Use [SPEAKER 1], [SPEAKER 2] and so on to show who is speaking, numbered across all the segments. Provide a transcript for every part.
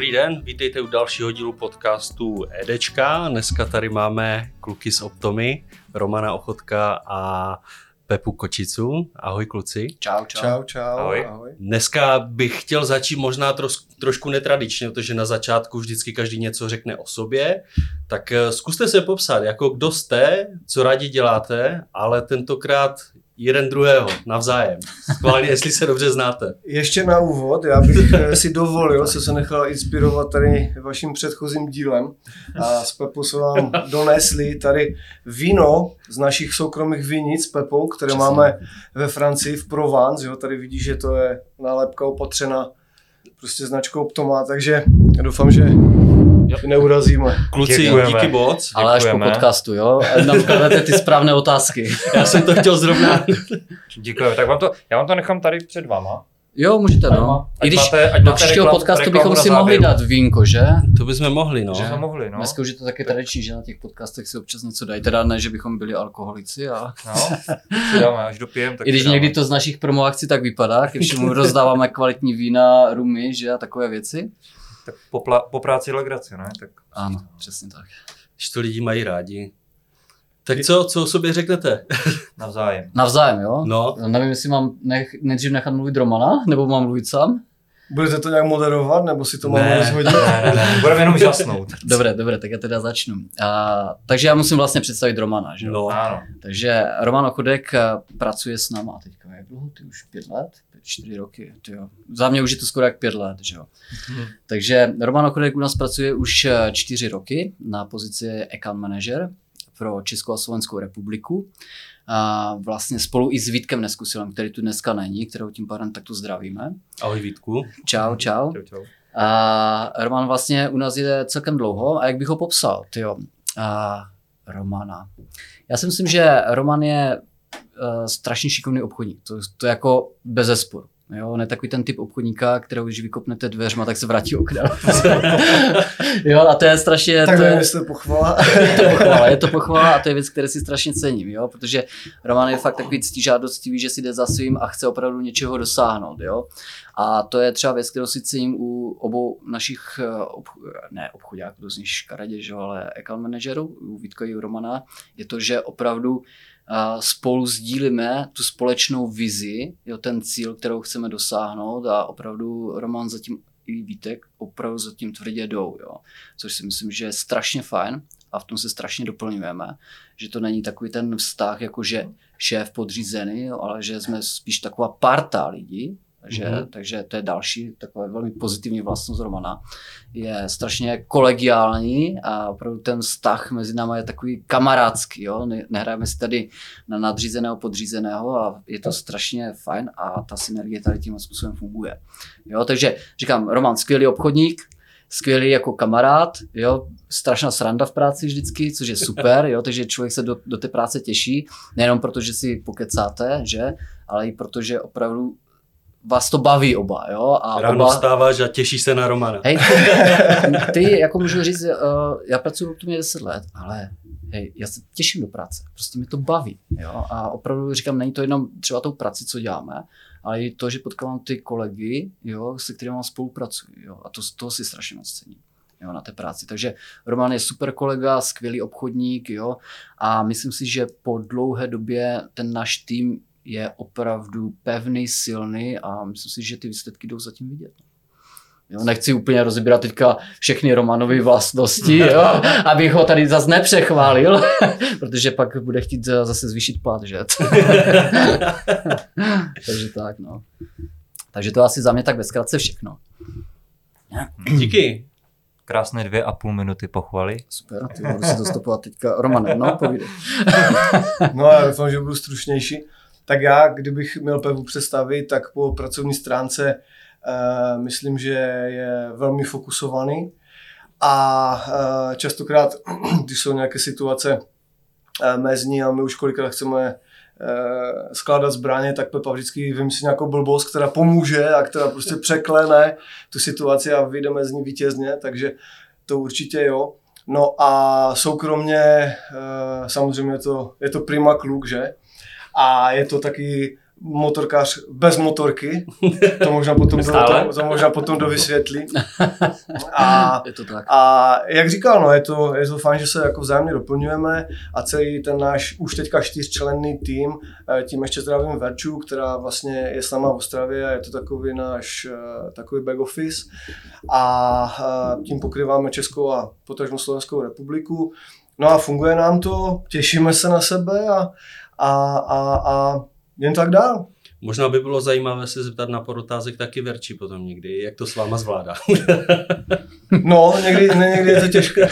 [SPEAKER 1] Dobrý den, vítejte u dalšího dílu podcastu Edečka. Dneska tady máme kluky z Optomy, Romana Ochotka a Pepu Kočicu. Ahoj kluci.
[SPEAKER 2] Čau, čau.
[SPEAKER 3] Čau, čau.
[SPEAKER 1] Ahoj. Ahoj. Dneska bych chtěl začít možná troš, trošku netradičně, protože na začátku vždycky každý něco řekne o sobě. Tak eh, zkuste se popsat, jako kdo jste, co rádi děláte, ale tentokrát jeden druhého navzájem. Schválně, jestli se dobře znáte.
[SPEAKER 3] Ještě na úvod, já bych eh, si dovolil, se se nechal inspirovat tady vaším předchozím dílem a s Pepou se vám donesli tady víno z našich soukromých vinic s Pepou, které Přesně. máme ve Francii v Provence, jo, tady vidíš, že to je nálepka opatřena prostě značkou Optoma, takže doufám, že neurazíme.
[SPEAKER 1] Kluci, Děkujeme. díky moc.
[SPEAKER 2] Ale až po podcastu, jo? Nám kladete ty správné otázky.
[SPEAKER 1] Já jsem to chtěl zrovna.
[SPEAKER 4] Děkujeme. Tak vám to, já vám to nechám tady před váma.
[SPEAKER 2] Jo, můžete, no. I když máte, do příštího podcastu bychom si mohli dát vínko, že?
[SPEAKER 1] To bychom mohli, no.
[SPEAKER 4] Že jsme mohli, no.
[SPEAKER 2] Dneska už je to taky tradiční, že na těch podcastech si občas něco dají. Teda ne, že bychom byli alkoholici, a...
[SPEAKER 4] No, dáme, až dopijem, tak
[SPEAKER 2] I když někdy to z našich promo akcí tak vypadá, ke všemu rozdáváme kvalitní vína, rumy, že a takové věci.
[SPEAKER 4] Tak po, pla, po práci legraci, ne? Tak...
[SPEAKER 2] Ano, přesně tak.
[SPEAKER 1] Když to lidi mají rádi. Tak co, co o sobě řeknete?
[SPEAKER 4] Navzájem.
[SPEAKER 2] Navzájem, jo?
[SPEAKER 1] No.
[SPEAKER 2] Nevím, jestli mám nech, nejdřív nechat mluvit Romana, nebo mám mluvit sám?
[SPEAKER 3] Budete to nějak moderovat, nebo si to máme rozhodit?
[SPEAKER 4] Ne, ne, ne, budeme jenom žasnout.
[SPEAKER 2] dobré, dobré, tak já teda začnu. A, takže já musím vlastně představit Romana, že
[SPEAKER 4] No. Ano.
[SPEAKER 2] Takže Roman Ochodek pracuje s náma teďka, jak dlouho, ty už pět let? Čtyři roky, jo. Za mě už je to skoro jak pět let, že jo. Hmm. Takže Roman Ochodek u nás pracuje už čtyři roky na pozici account manager pro Českou a Slovenskou republiku. A vlastně spolu i s Vítkem Neskusilem, který tu dneska není, kterou tím pádem takto zdravíme.
[SPEAKER 1] Ahoj Vítku.
[SPEAKER 2] Čau, čau.
[SPEAKER 4] čau, čau.
[SPEAKER 2] A Roman vlastně u nás je celkem dlouho a jak bych ho popsal, tyjo. A Romana. Já si myslím, že Roman je uh, strašně šikovný obchodník. To, to je jako bez zesporu. Jo, on je takový ten typ obchodníka, kterou když vykopnete dveřma, tak se vrátí okna. jo, a to je strašně...
[SPEAKER 3] Tak
[SPEAKER 2] to
[SPEAKER 3] je, to pochvala.
[SPEAKER 2] je to pochvala, je to pochvala a to je věc, které si strašně cením, jo, protože Roman je fakt takový ctižádostivý, že si jde za svým a chce opravdu něčeho dosáhnout, jo. A to je třeba věc, kterou si cením u obou našich, eh, obch- ne obchodáků, to zní že, ale account managerů, u Vítka i u Romana, je to, že opravdu spolu sdílíme tu společnou vizi, jo, ten cíl, kterou chceme dosáhnout a opravdu Roman zatím i Vítek opravdu zatím tvrdě jdou, jo. což si myslím, že je strašně fajn a v tom se strašně doplňujeme, že to není takový ten vztah, jako že šéf podřízený, jo, ale že jsme spíš taková parta lidí, že, mm-hmm. takže to je další takové velmi pozitivní vlastnost Romana. Je strašně kolegiální a opravdu ten vztah mezi námi je takový kamarádský. Jo? Nehrajeme si tady na nadřízeného, podřízeného a je to strašně fajn a ta synergie tady tím způsobem funguje. Jo? Takže říkám, Roman, skvělý obchodník, skvělý jako kamarád, jo, strašná sranda v práci vždycky, což je super, jo, takže člověk se do, do té práce těší, nejenom proto, že si pokecáte, že, ale i proto, že opravdu vás to baví oba, jo?
[SPEAKER 1] A Ráno oba... vstáváš a těšíš se na Romana.
[SPEAKER 2] Hej, ty, jako můžu říct, uh, já pracuji v tom 10 let, ale hej, já se těším do práce, prostě mi to baví, jo? A opravdu říkám, není to jenom třeba tou práci, co děláme, ale i to, že potkávám ty kolegy, jo, se kterými spolupracuji, jo? A to, toho si strašně moc cením jo, na té práci. Takže Roman je super kolega, skvělý obchodník, jo, a myslím si, že po dlouhé době ten náš tým je opravdu pevný, silný a myslím si, že ty výsledky jdou zatím vidět. Jo, nechci úplně rozebírat teďka všechny Romanové vlastnosti, jo, abych ho tady zase nepřechválil, protože pak bude chtít zase zvýšit plat, že? Takže tak, no. Takže to asi za mě tak ve zkratce všechno.
[SPEAKER 1] Díky.
[SPEAKER 4] Krásné dvě a půl minuty pochvaly.
[SPEAKER 2] Super, ty budu si to stopovat teďka. Roman, no, povídej.
[SPEAKER 3] no já doufám, že budu stručnější. Tak já, kdybych měl Pevu představit, tak po pracovní stránce uh, myslím, že je velmi fokusovaný a uh, častokrát, když jsou nějaké situace uh, mezní a my už kolikrát chceme skládat zbraně, tak Pepa vždycky vymyslí nějakou blbost, která pomůže a která prostě překlene tu situaci a vyjdeme z ní vítězně, takže to určitě jo. No a soukromně samozřejmě je to, je to prima kluk, že? A je to taky motorkář bez motorky, to možná potom, do, to, to možná potom dovysvětlí. A,
[SPEAKER 2] Je to tak.
[SPEAKER 3] a jak říkal, no, je to, je to fajn, že se jako vzájemně doplňujeme a celý ten náš už teďka čtyřčlenný tým, eh, tím ještě zdravím Verču, která vlastně je s náma v Ostravě a je to takový náš eh, takový back office a eh, tím pokrýváme Českou a potažmo Slovenskou republiku. No a funguje nám to, těšíme se na sebe a, a, a, a jen tak dál.
[SPEAKER 1] Možná by bylo zajímavé se zeptat na pár otázek taky Verči potom někdy, jak to s váma zvládá.
[SPEAKER 3] No, někdy, ne, někdy je to těžké.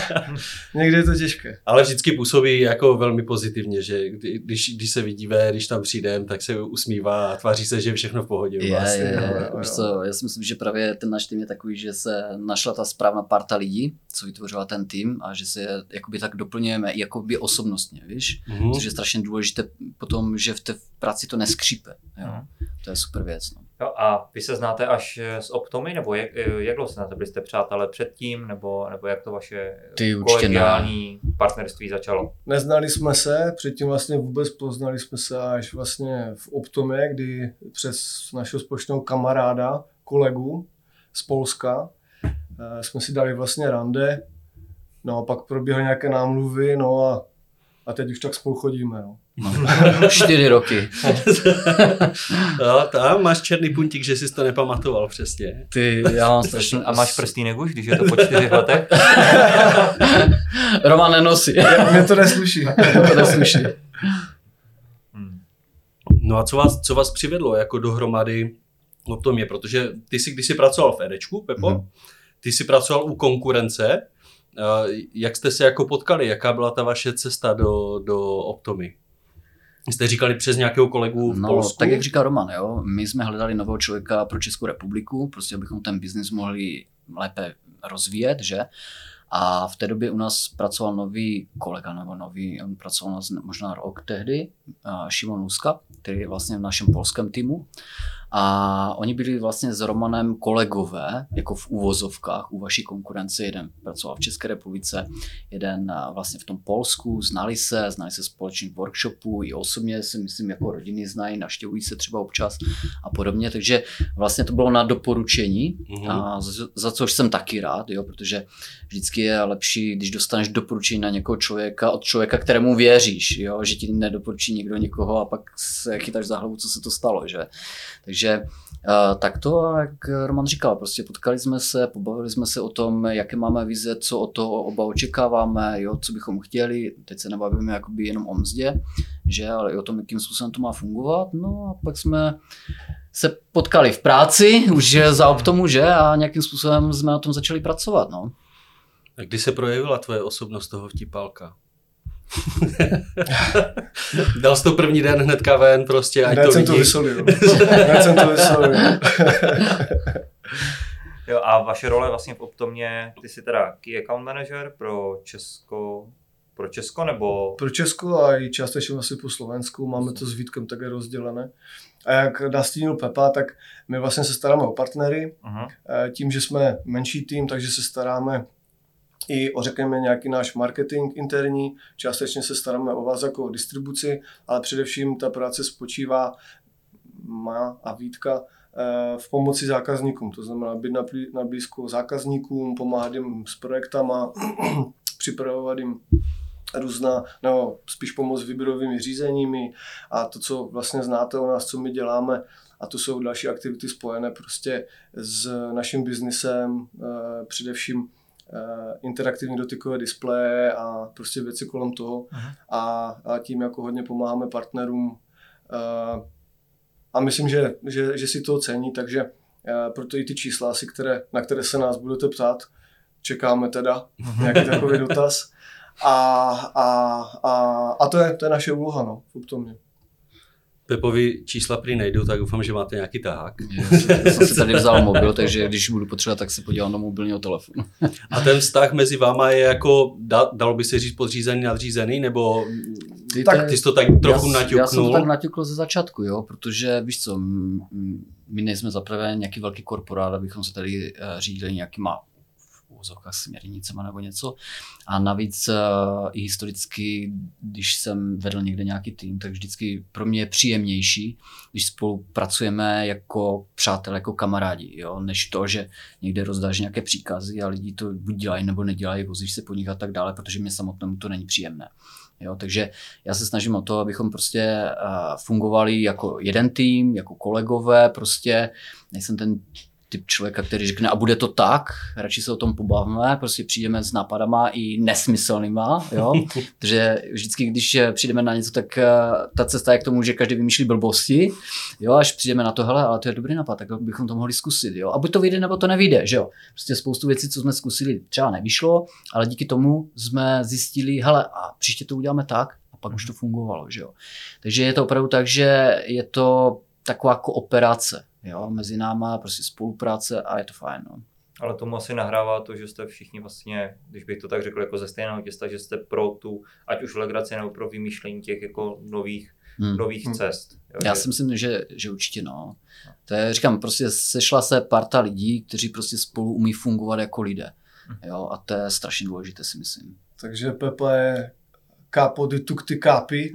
[SPEAKER 3] Někdy je to těžké.
[SPEAKER 1] Ale vždycky působí jako velmi pozitivně, že kdy- když, když se vidíme, když tam přijdeme, tak se usmívá a tváří se, že je všechno v pohodě.
[SPEAKER 2] Je,
[SPEAKER 1] vás.
[SPEAKER 2] je,
[SPEAKER 3] jo,
[SPEAKER 2] je. co, já si myslím, že právě ten náš tým je takový, že se našla ta správná parta lidí, co vytvořila ten tým a že se jakoby tak doplňujeme i jakoby osobnostně, víš?
[SPEAKER 1] Mhm.
[SPEAKER 2] Což je strašně důležité potom, že v té práci to neskřípe. Jo?
[SPEAKER 4] Mhm.
[SPEAKER 2] To je super věc. No.
[SPEAKER 4] Jo, a vy se znáte až eh, z Optomy, nebo jak, eh, jak dlouho se znáte? Byli jste přátelé předtím, nebo, nebo jak to vaše
[SPEAKER 2] Ty určitě
[SPEAKER 4] kolegiální partnerství začalo?
[SPEAKER 3] Neznali jsme se, předtím vlastně vůbec poznali jsme se až vlastně v Optomě, kdy přes našeho společného kamaráda, kolegu z Polska, eh, jsme si dali vlastně rande, no a pak proběhly nějaké námluvy, no a, a teď už tak spolu chodíme, no.
[SPEAKER 2] No. Čtyři roky.
[SPEAKER 1] Jo, tam máš černý puntík, že jsi to nepamatoval přesně.
[SPEAKER 2] Ty, já mám strašně...
[SPEAKER 4] A máš prstýnek už, když je to po čtyřech letech?
[SPEAKER 2] Roman nenosí.
[SPEAKER 3] Mně to nesluší.
[SPEAKER 2] to nesluší.
[SPEAKER 4] Hmm.
[SPEAKER 1] No a co vás, co vás přivedlo jako dohromady o tom je, protože ty jsi, když jsi pracoval v Edečku, Pepo,
[SPEAKER 2] Mhm.
[SPEAKER 1] ty jsi pracoval u konkurence, jak jste se jako potkali, jaká byla ta vaše cesta do, do Optomy? Jste říkali přes nějakého kolegu v
[SPEAKER 2] No,
[SPEAKER 1] Polsku?
[SPEAKER 2] tak jak říká Roman, jo, my jsme hledali nového člověka pro Českou republiku, prostě abychom ten biznis mohli lépe rozvíjet, že? A v té době u nás pracoval nový kolega, nebo nový, on pracoval nás možná rok tehdy, a Šimon Luska, který je vlastně v našem polském týmu. A oni byli vlastně s Romanem kolegové, jako v úvozovkách u vaší konkurence. Jeden pracoval v České republice, jeden a, vlastně v tom Polsku, znali se, znali se společných workshopů, i osobně si myslím, jako rodiny znají, naštěvují se třeba občas a podobně. Takže vlastně to bylo na doporučení,
[SPEAKER 1] Mhm.
[SPEAKER 2] a za, za což jsem taky rád, jo, protože vždycky je lepší, když dostaneš doporučení na někoho člověka od člověka, kterému věříš, jo, že ti nedoporučí někdo někoho a pak se chytáš za hlavu, co se to stalo, že. Takže uh, tak to, jak Roman říkal, prostě potkali jsme se, pobavili jsme se o tom, jaké máme vize, co od toho oba očekáváme, jo, co bychom chtěli, teď se nebavíme jakoby jenom o mzdě, že, ale i o tom, jakým způsobem to má fungovat, no a pak jsme se potkali v práci, už za Optomu, že, a nějakým způsobem jsme na tom začali pracovat, no.
[SPEAKER 1] A kdy se projevila tvoje osobnost toho vtipálka? Dal jsi to první den hnedka ven prostě, ať
[SPEAKER 3] Hned
[SPEAKER 1] to
[SPEAKER 3] jsem to vysolil. Hned jsem to vysolil.
[SPEAKER 4] Jo, a vaše role vlastně v Optomě, ty jsi teda key account manager pro Česko, pro Česko nebo
[SPEAKER 3] Pro Česko a i částečně asi po Slovensku máme to s Vítkem také rozdělené. A jak nastínil Pepa, tak my vlastně se staráme o partnery.
[SPEAKER 4] uh-huh.
[SPEAKER 3] Tím, že jsme menší tým, takže se staráme i o, řekněme, nějaký náš marketing interní, částečně se staráme o vás jako o distribuci, ale především ta práce spočívá má a Vítka eh, v pomoci zákazníkům. To znamená být na, blí- na blízko zákazníkům, pomáhat jim s projektama, připravovat jim různá, nebo spíš pomoc výběrovými řízeními a to, co vlastně znáte o nás, co my děláme, a to jsou další aktivity spojené prostě s naším biznisem, eh, především interaktivní dotykové displeje a prostě věci kolem toho.
[SPEAKER 4] Aha.
[SPEAKER 3] A, a tím jako hodně pomáháme partnerům. eh, A myslím, že, že, že si to cení, takže eh, proto i ty čísla, asi, které, na které se nás budete ptát, čekáme teda nějaký takový dotaz. A, a, a, a to, je, to je naše úloha no, v Optomě.
[SPEAKER 1] Pepovi čísla prý nejdou, tak doufám, že máte nějaký tahák.
[SPEAKER 2] Já jsem si tady vzal mobil, takže když budu potřebovat, tak se podívám do mobilního telefonu.
[SPEAKER 1] A ten vztah mezi váma je jako, da, dalo by se říct podřízený, nadřízený, nebo
[SPEAKER 2] Ty,
[SPEAKER 3] Tak
[SPEAKER 1] ty jsi to tak trochu
[SPEAKER 2] já,
[SPEAKER 1] naťuknul?
[SPEAKER 2] Já jsem to tak naťukl ze začátku, jo, protože víš co, my nejsme zaprvé nějaký velký korporát, abychom se tady uh, řídili nějakýma úzokách směrnicema nebo něco. A navíc uh, i historicky, když jsem vedl někde nějaký tým, tak vždycky pro mě je příjemnější, když spolupracujeme jako přátelé, jako kamarádi, jo? než to, že někde rozdáš nějaké příkazy a lidi to buď dělají nebo nedělají, vozíš se po nich a tak dále, protože mě samotnému to není příjemné. Jo, takže já se snažím o to, abychom prostě uh, fungovali jako jeden tým, jako kolegové, prostě nejsem ten typ člověka, který řekne, a bude to tak, radši se o tom pobavíme, prostě přijdeme s nápadama i nesmyslnýma, jo, protože vždycky, když přijdeme na něco, tak eh, ta cesta je k tomu, že každý vymýšlí blbosti, jo, až přijdeme na to, hele, ale to je dobrý nápad, tak bychom to mohli zkusit, jo, a buď to vyjde, nebo to nevyjde, že jo, prostě spoustu věcí, co jsme zkusili, třeba nevyšlo, ale díky tomu jsme zjistili, hele, a příště to uděláme tak, a pak už to fungovalo, že jo. Takže je to opravdu tak, že je to taková kooperace, jo, mezi náma, prostě spolupráce a je to fajn. No.
[SPEAKER 4] Ale tomu asi nahrává to, že jste všichni vlastně, když bych to tak řekl, jako ze stejného těsta, že jste pro tu, ať už legraci nebo pro vymýšlení těch jako nových, hmm. nových hmm. cest.
[SPEAKER 2] Jo, Já že... si myslím, že, že určitě no. To je, říkám, prostě sešla se parta lidí, kteří prostě spolu umí fungovat jako lidé. Hmm. Jo, a to je strašně důležité, si myslím.
[SPEAKER 3] Takže Capo di tutti capi.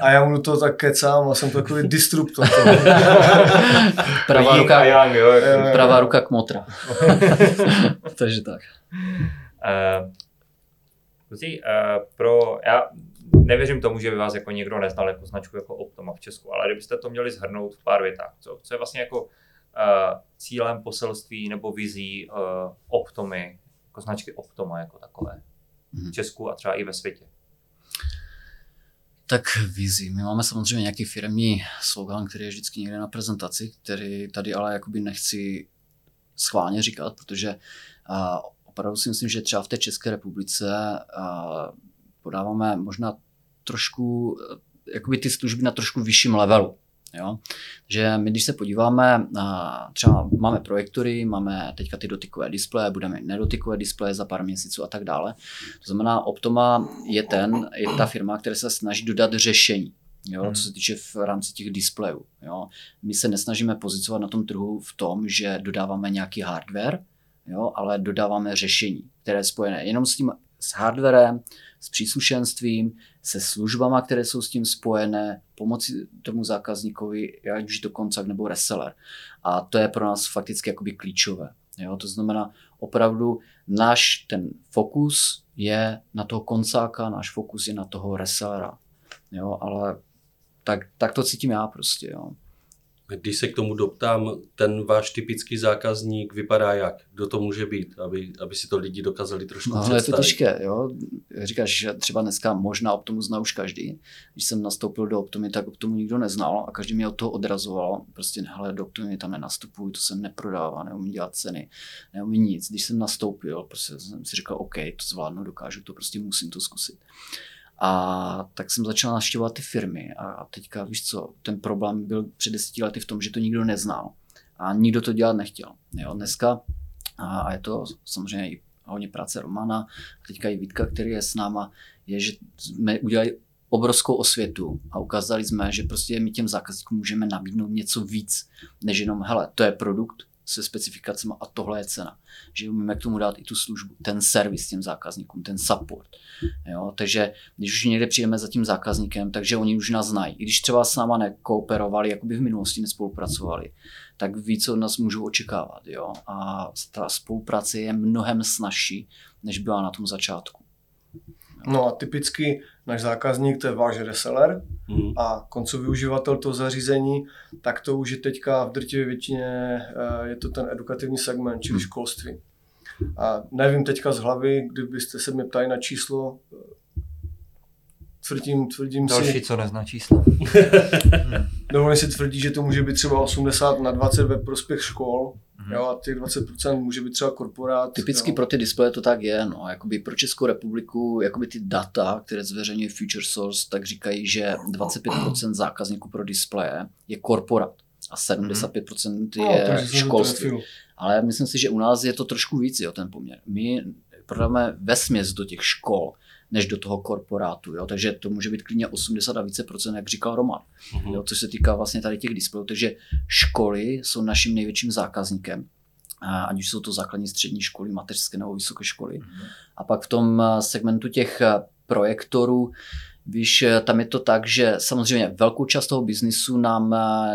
[SPEAKER 3] A já mu to tak kecám a jsem takový disruptor.
[SPEAKER 2] pravá ruka, young, jo, jo, pravá ruka kmotra. Takže tak.
[SPEAKER 4] Uh, uh, pro, já nevěřím tomu, že by vás jako někdo neznal jako značku jako Optoma v Česku, ale kdybyste to měli zhrnout v pár větách, co, co je vlastně jako uh, cílem poselství nebo vizí uh, Optomy, jako značky Optoma jako takové v Česku a třeba i ve světě?
[SPEAKER 2] Tak vizi. My máme samozřejmě nějaký firmní slogan, který je vždycky někde na prezentaci, který tady ale jakoby nechci schválně říkat, protože opravdu si myslím, že třeba v té České republice podáváme možná trošku, jakoby ty služby na trošku vyšším levelu. Jo? Že my, když se podíváme, třeba máme projektory, máme teďka ty dotykové displeje, budeme mít nedotykové displeje za pár měsíců a tak dále. To znamená, Optoma je ten, je ta firma, která se snaží dodat řešení. Jo, hmm. co se týče v rámci těch displejů. Jo. My se nesnažíme pozicovat na tom trhu v tom, že dodáváme nějaký hardware, jo, ale dodáváme řešení, které je spojené jenom s tím s hardwarem, s příslušenstvím, se službama, které jsou s tím spojené, pomoci tomu zákazníkovi, ať už to koncak nebo reseller. A to je pro nás fakticky jakoby klíčové. Jo? To znamená, opravdu náš ten fokus je na toho koncáka, náš fokus je na toho resellera. Jo? Ale tak, tak to cítím já prostě. Jo?
[SPEAKER 1] Když se k tomu doptám, ten váš typický zákazník vypadá jak? Kdo to může být, aby, aby si to lidi dokázali trošku no, představit?
[SPEAKER 2] je to těžké, jo. Říkáš, že třeba dneska možná Optomu zná už každý. Když jsem nastoupil do Optomy, tak Optomu nikdo neznal a každý mě od toho odrazoval. Prostě hele, do Optomy tam nenastupuji, to se neprodává, neumí dělat ceny, neumí nic. Když jsem nastoupil, prostě jsem si říkal, OK, to zvládnu, dokážu to, prostě musím to zkusit. A tak jsem začal naštěvovat ty firmy a teďka víš co, ten problém byl před deseti lety v tom, že to nikdo neznal a nikdo to dělat nechtěl. Jo, dneska a je to samozřejmě i hodně práce Romana, a teďka i Vítka, který je s náma, je, že jsme udělali obrovskou osvětu a ukázali jsme, že prostě my těm zákazníkům můžeme nabídnout něco víc, než jenom, hele, to je produkt, se specifikacemi a tohle je cena. Že umíme k tomu dát i tu službu, ten servis těm zákazníkům, ten support. Jo? Takže když už někde přijdeme za tím zákazníkem, takže oni už nás znají. I když třeba s náma nekooperovali, jako by v minulosti nespolupracovali, tak ví, co od nás můžou očekávat. Jo? A ta spolupráce je mnohem snažší, než byla na tom začátku.
[SPEAKER 3] No a typicky náš zákazník, to je váš reseller mm. a koncový uživatel toho zařízení, tak to už je teďka v drtivé většině, eh, je to ten edukativní segment, čili mm. školství. A nevím teďka z hlavy, kdybyste se mě ptali na číslo, tvrdím, tvrdím
[SPEAKER 4] Další, si... Další, co nezná číslo.
[SPEAKER 3] Dovolím si tvrdit, že to může být třeba 80 na 20 ve prospěch škol, Mm-hmm. Jo, a těch 20% může být třeba korporát.
[SPEAKER 2] Typicky jo. pro ty displeje to tak je. No. Jakoby pro Českou republiku jakoby ty data, které zveřejňuje Future Source, tak říkají, že 25% zákazníků pro displeje je korporát a 75% mm-hmm. je no, školství. Ale myslím si, že u nás je to trošku víc, jo, ten poměr. My prodáme vesměs do těch škol, než do toho korporátu. Jo? Takže to může být klidně 80 a více procent, jak říkal Roman. Mm-hmm. Jo? Co se týká vlastně tady těch displejů. Takže školy jsou naším největším zákazníkem. ať už jsou to základní střední školy, mateřské nebo vysoké školy. A pak v tom eh, segmentu těch eh, projektorů, víš, eh, tam je to tak, že samozřejmě velkou část toho biznisu nám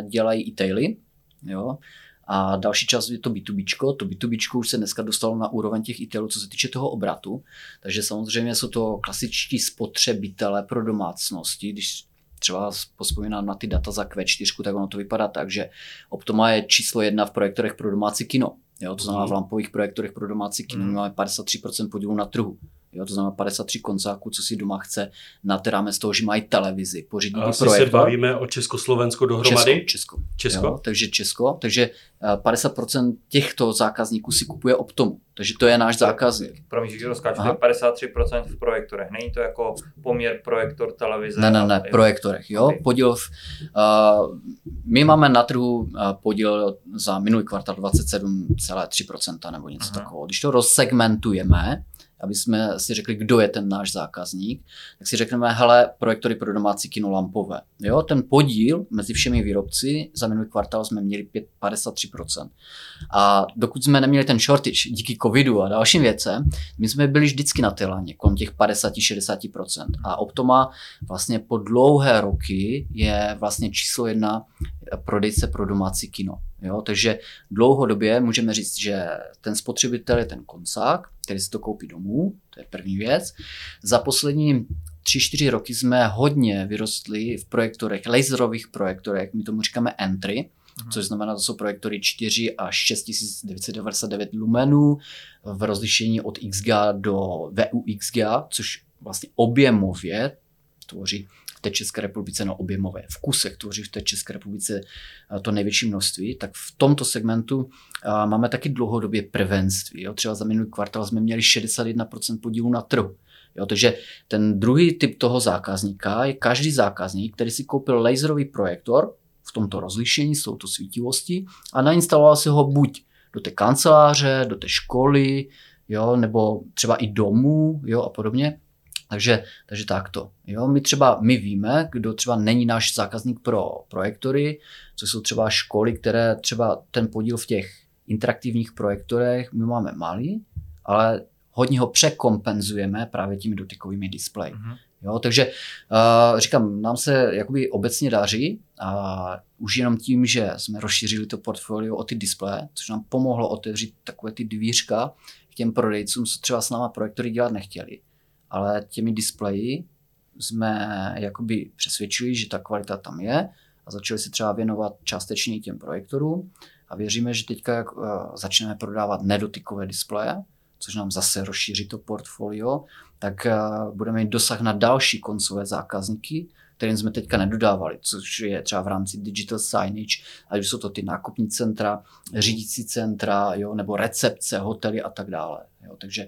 [SPEAKER 2] dělají e-taily, jo, a další část je to B2B. To B2B už se dneska dostalo na úroveň těch e co se týče toho obratu. Takže samozřejmě jsou to klasičtí spotřebitele pro domácnosti. Když třeba pospomínám na ty data za Q4, tak ono to vypadá tak, že Optoma je číslo jedna v projektorech pro domácí kino. Jo, to znamená v lampových projektorech pro domácí kino mm. máme 53% podílu na trhu. Jo, to znamená 53 koncáků, co si doma chce na rámec toho, že mají televizi, pořídí
[SPEAKER 1] A asi projektor. se bavíme o Československo dohromady?
[SPEAKER 2] Česko. Česko. Česko? Jo, takže Česko. Takže 50% těchto zákazníků si kupuje Optomu. Takže to je náš zákazník.
[SPEAKER 4] Promiň, že rozkáču, to je 53% v projektorech. Není to jako poměr projektor televize?
[SPEAKER 2] Ne, ne, ne, v projektorech. Jo? Okay. Podíl v, uh, my máme na trhu uh, podíl za minulý kvartál 27,3% nebo něco Aha. takového. Když to rozsegmentujeme, aby jsme si řekli, kdo je ten náš zákazník, tak si řekneme, hele, projektory pro domácí kino lampové. Jo, ten podíl mezi všemi výrobci za minulý kvartál jsme měli 5, 53%. A dokud jsme neměli ten shortage díky covidu a dalším věcem, my jsme byli vždycky na té laně, kolem těch 50-60%. A Optoma vlastně po dlouhé roky je vlastně číslo jedna prodejce pro domácí kino. Jo? Takže dlouhodobě můžeme říct, že ten spotřebitel je ten koncák, který si to koupí domů, to je první věc. Za poslední 3-4 roky jsme hodně vyrostli v projektorech, laserových projektorech, my tomu říkáme entry, Aha. což znamená, to jsou projektory 4 až 6999 lumenů v rozlišení od XGA do VUXGA, což vlastně objemově tvoří té České republice na objemové v kusech tvoří v té České republice eh, to největší množství, tak v tomto segmentu eh, máme taky dlouhodobě prvenství. Jo. Třeba za minulý kvartál jsme měli 61% podílu na trhu. Jo, takže ten druhý typ toho zákazníka je každý zákazník, který si koupil laserový projektor v tomto rozlišení s touto svítivostí a nainstaloval si ho buď do té kanceláře, do té školy, jo, nebo třeba i domů jo, a podobně. Takže, takže takto. Jo, my třeba my víme, kdo třeba není náš zákazník pro projektory, co jsou třeba školy, které třeba ten podíl v těch interaktivních projektorech my máme malý, ale hodně ho překompenzujeme právě těmi dotykovými displeji. Mm-hmm. Jo, takže uh, říkám, nám se jakoby obecně daří a už jenom tím, že jsme rozšířili to portfolio o ty displeje, což nám pomohlo otevřít takové ty dvířka k těm prodejcům, co třeba s náma projektory dělat nechtěli ale těmi displeji jsme jakoby přesvědčili, že ta kvalita tam je a začali se třeba věnovat částečně těm projektorům a věříme, že teďka jak uh, začneme prodávat nedotykové displeje, což nám zase rozšíří to portfolio, tak uh, budeme mít dosah na další koncové zákazníky, kterým jsme teďka nedodávali, což je třeba v rámci digital signage, ať už jsou to ty nákupní centra, řídící centra, jo, nebo recepce, hotely a tak dále. Jo. Takže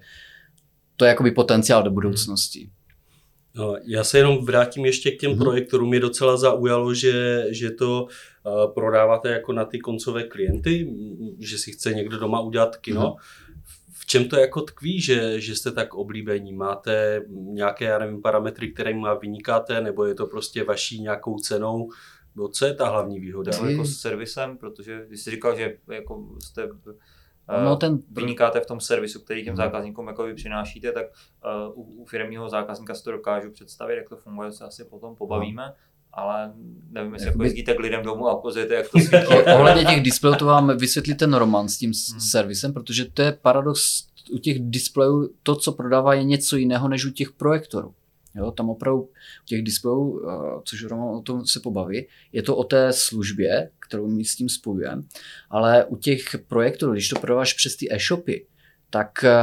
[SPEAKER 2] to je jakoby potenciál do budoucnosti.
[SPEAKER 1] No, já se jenom vrátím ještě k těm mm-hmm. projektorům. Mě docela zaujalo, že, že to uh, prodáváte jako na ty koncové klienty, že si chce někdo doma udělat kino. Mm-hmm. V čem to jako tkví, že, že jste tak oblíbení? Máte nějaké, já nevím, parametry, kterými vynikáte, nebo je to prostě vaší nějakou cenou? No, co je ta hlavní výhoda?
[SPEAKER 4] Jako s servisem, protože když jsi říkal, že jako jste no, eh, ten... vynikáte v tom servisu, který těm mhm. zákazníkům jako vy přinášíte, tak uh, u, u firmního zákazníka si to dokážu představit, jak to funguje, se asi potom pobavíme. Ale nevím, jestli jako jezdíte k lidem domů a ukazujete, jak to svítí.
[SPEAKER 2] Ohledně těch displejů to vám vysvětlí ten román s tím hmm. servisem, protože to je paradox u těch displejů, to, co prodává, je něco jiného než u těch projektorů. Jo, tam opravdu u těch displejů, eh, což Roman o tom se pobaví, je to o té službě, kterou my s tím spojujeme, ale u těch projektů, když to prodáváš přes ty e-shopy, tak eh,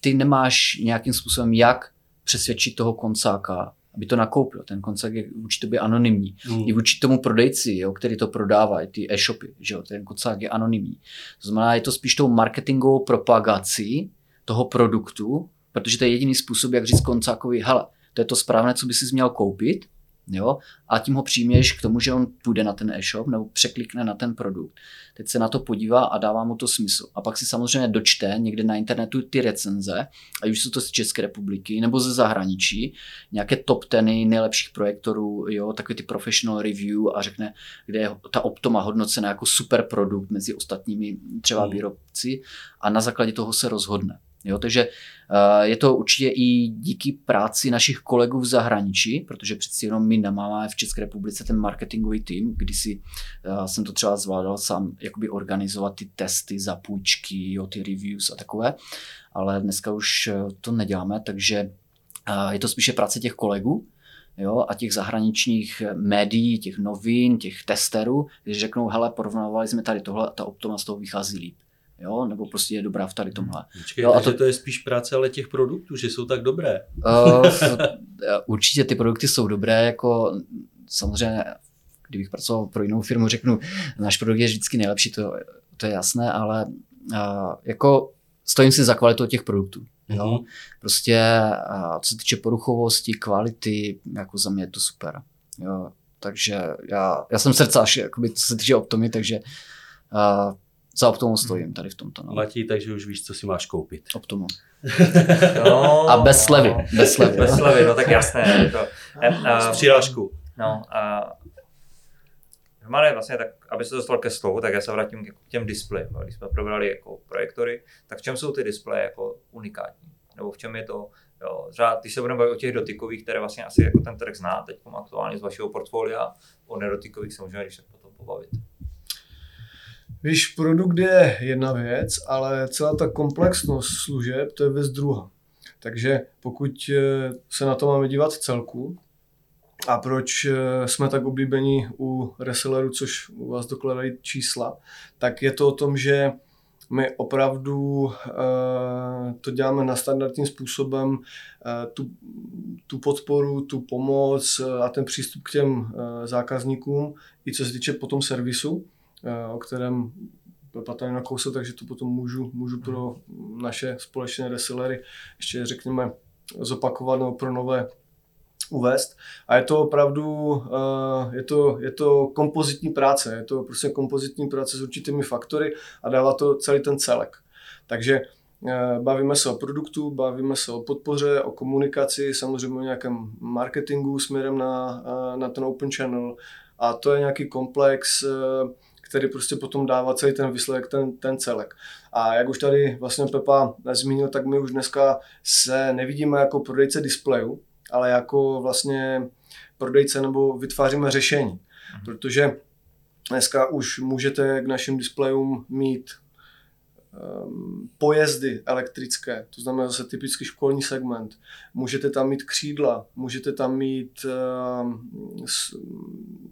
[SPEAKER 2] ty nemáš nějakým způsobem, jak přesvědčit toho koncáka, aby to nakoupil. Ten koncák je vůči tobě anonymní. Mm. I vůči tomu prodejci, jo, který to prodává, ty e-shopy, že jo, ten koncák je anonymní. To znamená, je to spíš tou marketingovou propagací toho produktu, protože to je jediný způsob, jak říct koncákovi, hele, to je to správné, co by si měl koupit, Jo? A tím ho přijměš k tomu, že on půjde na ten e-shop nebo překlikne na ten produkt. Teď se na to podívá a dává mu to smysl. A pak si samozřejmě dočte někde na internetu ty recenze, ať už jsou to z České republiky nebo ze zahraničí, nějaké top teny nejlepších projektorů, jo, takové ty professional review a řekne, kde je ta Optoma hodnocena jako super produkt mezi ostatními třeba
[SPEAKER 1] Hmm.
[SPEAKER 2] výrobci a na základě toho se rozhodne. Jo, takže uh, je to určitě i díky práci našich kolegů v zahraničí, protože přeci jenom my nemáme v České republice ten marketingový tým, kdy si uh, jsem to třeba zvládal sám jakoby organizovat ty testy, zapůjčky, jo, ty reviews a takové, ale dneska už uh, to neděláme, takže je to spíše práce těch kolegů, jo, a těch zahraničních médií, těch novin, těch testerů, když řeknou, hele, porovnávali jsme tady tohle ta Optoma z toho vychází líp. Jo, nebo prostě je dobrá v tady tomhle.
[SPEAKER 1] Počkej,
[SPEAKER 2] Jo, a to-
[SPEAKER 1] to je spíš práce ale těch produktů, že jsou tak dobré.
[SPEAKER 2] Uh, určitě ty produkty jsou dobré, jako samozřejmě, kdybych pracoval pro jinou firmu, řeknu, náš produkt je vždycky nejlepší, to, to je jasné, ale uh, jako stojím si za kvalitou těch produktů. Jo?
[SPEAKER 1] Mhm.
[SPEAKER 2] Prostě uh, co se týče poruchovosti, kvality, jako za mě je to super. Jo? Takže já, já jsem srdcař, jakoby, co se týče Optomy, takže uh, za Optomou stojím tady v tomto. No.
[SPEAKER 1] Matěj, takže už víš, co si máš koupit.
[SPEAKER 2] Optomu.
[SPEAKER 4] No,
[SPEAKER 2] A bez slevy, bez slevy.
[SPEAKER 4] Bez slevy, no tak jasné. Jako, a,
[SPEAKER 1] S přirážkou.
[SPEAKER 4] No a Romane, vlastně tak, aby se dostal ke slovu, tak já se vrátím k těm displejům. Když jsme probrali jako projektory, tak v čem jsou ty displeje jako unikátní? Nebo v čem je to, jo, třeba když se budeme bavit o těch dotykových, které vlastně asi jako ten trh zná teď aktuálně z vašeho portfolia, o nedotykových se můžeme když tak potom pobavit.
[SPEAKER 3] Víš, produkt je jedna věc, ale celá ta komplexnost služeb, to je věc druhá. Takže pokud eh, se na to máme dívat v celku, a proč eh, jsme tak oblíbení u resellerů, což u vás dokladají čísla, tak je to o tom, že my opravdu eh, to děláme na standardním způsobem, tu, tu podporu, tu pomoc a ten přístup k těm zákazníkům, i co se týče potom servisu, o kterém Pepa tady nakousl, takže to potom můžu, můžu pro naše společné resellery ještě řekněme zopakovat nebo pro nové uvést. A je to opravdu, eh, je to, je to kompozitní práce, je to prostě kompozitní práce s určitými faktory a dává to celý ten celek. Takže eh, bavíme se o produktu, bavíme se o podpoře, o komunikaci, samozřejmě o nějakém marketingu směrem na, eh, na ten open channel a to je nějaký komplex, eh, který prostě potom dává celý ten výsledek, ten, ten celek. A jak už tady vlastně Pepa zmínil, tak my už dneska se nevidíme jako prodejce displejů, ale jako vlastně prodejce nebo vytváříme řešení. Protože dneska už můžete k našim displejům mít um, pojezdy elektrické, to znamená zase typický školní segment. Můžete tam mít křídla, můžete tam mít s,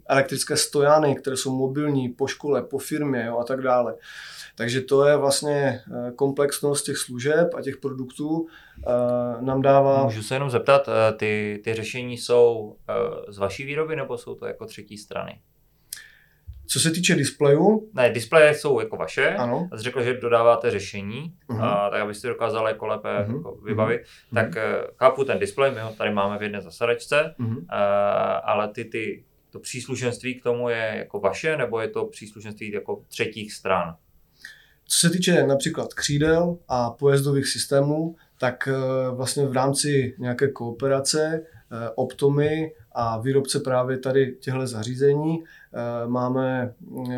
[SPEAKER 3] elektrické stojany, které jsou mobilní po škole, po firmě jo, a tak dále. Takže to je vlastně eh, komplexnost těch služeb a těch produktů uh, nám dává...
[SPEAKER 4] Můžu se jenom zeptat, eh, ty, ty řešení jsou eh, z vaší výroby nebo jsou to jako třetí strany?
[SPEAKER 3] Co se týče displejů,
[SPEAKER 4] Ne, displeje jsou jako vaše,
[SPEAKER 3] ano,
[SPEAKER 4] a jsi řekl, že dodáváte řešení,
[SPEAKER 3] Mhm.
[SPEAKER 4] a, tak abyste dokázali jako lépe
[SPEAKER 3] Mhm.
[SPEAKER 4] jako vybavit.
[SPEAKER 3] Mhm.
[SPEAKER 4] Tak eh, chápu ten displej, my ho tady máme v jedné zasadačce,
[SPEAKER 3] mhm.
[SPEAKER 4] eh, ale ty, ty, to příslušenství k tomu je jako vaše, nebo je to příslušenství jako třetích stran?
[SPEAKER 3] Co se týče například křídel a pojezdových systémů, tak eh, vlastně v rámci nějaké kooperace Optomy a výrobce právě tady těchto zařízení eh, máme eh,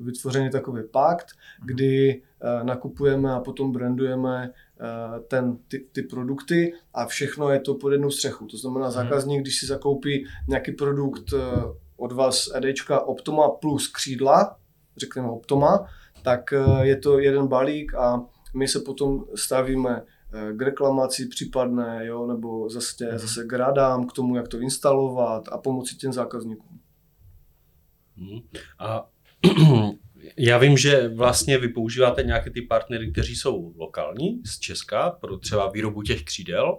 [SPEAKER 3] vytvořený takový pakt, kdy eh, nakupujeme a potom brandujeme ten, ty, ty produkty a všechno je to pod jednou střechu. To znamená, zákazník, když si zakoupí nějaký produkt od vás EDčka Optoma plus křídla, řekněme Optoma, tak je to jeden balík a my se potom stavíme k reklamaci případné, jo, nebo zase,
[SPEAKER 4] Mhm.
[SPEAKER 3] zase k radám k tomu, jak to instalovat a pomoci těm zákazníkům.
[SPEAKER 1] Mhm. A já vím, že vlastně vy používáte nějaké ty partnery, kteří jsou lokální z Česka pro třeba výrobu těch křídel.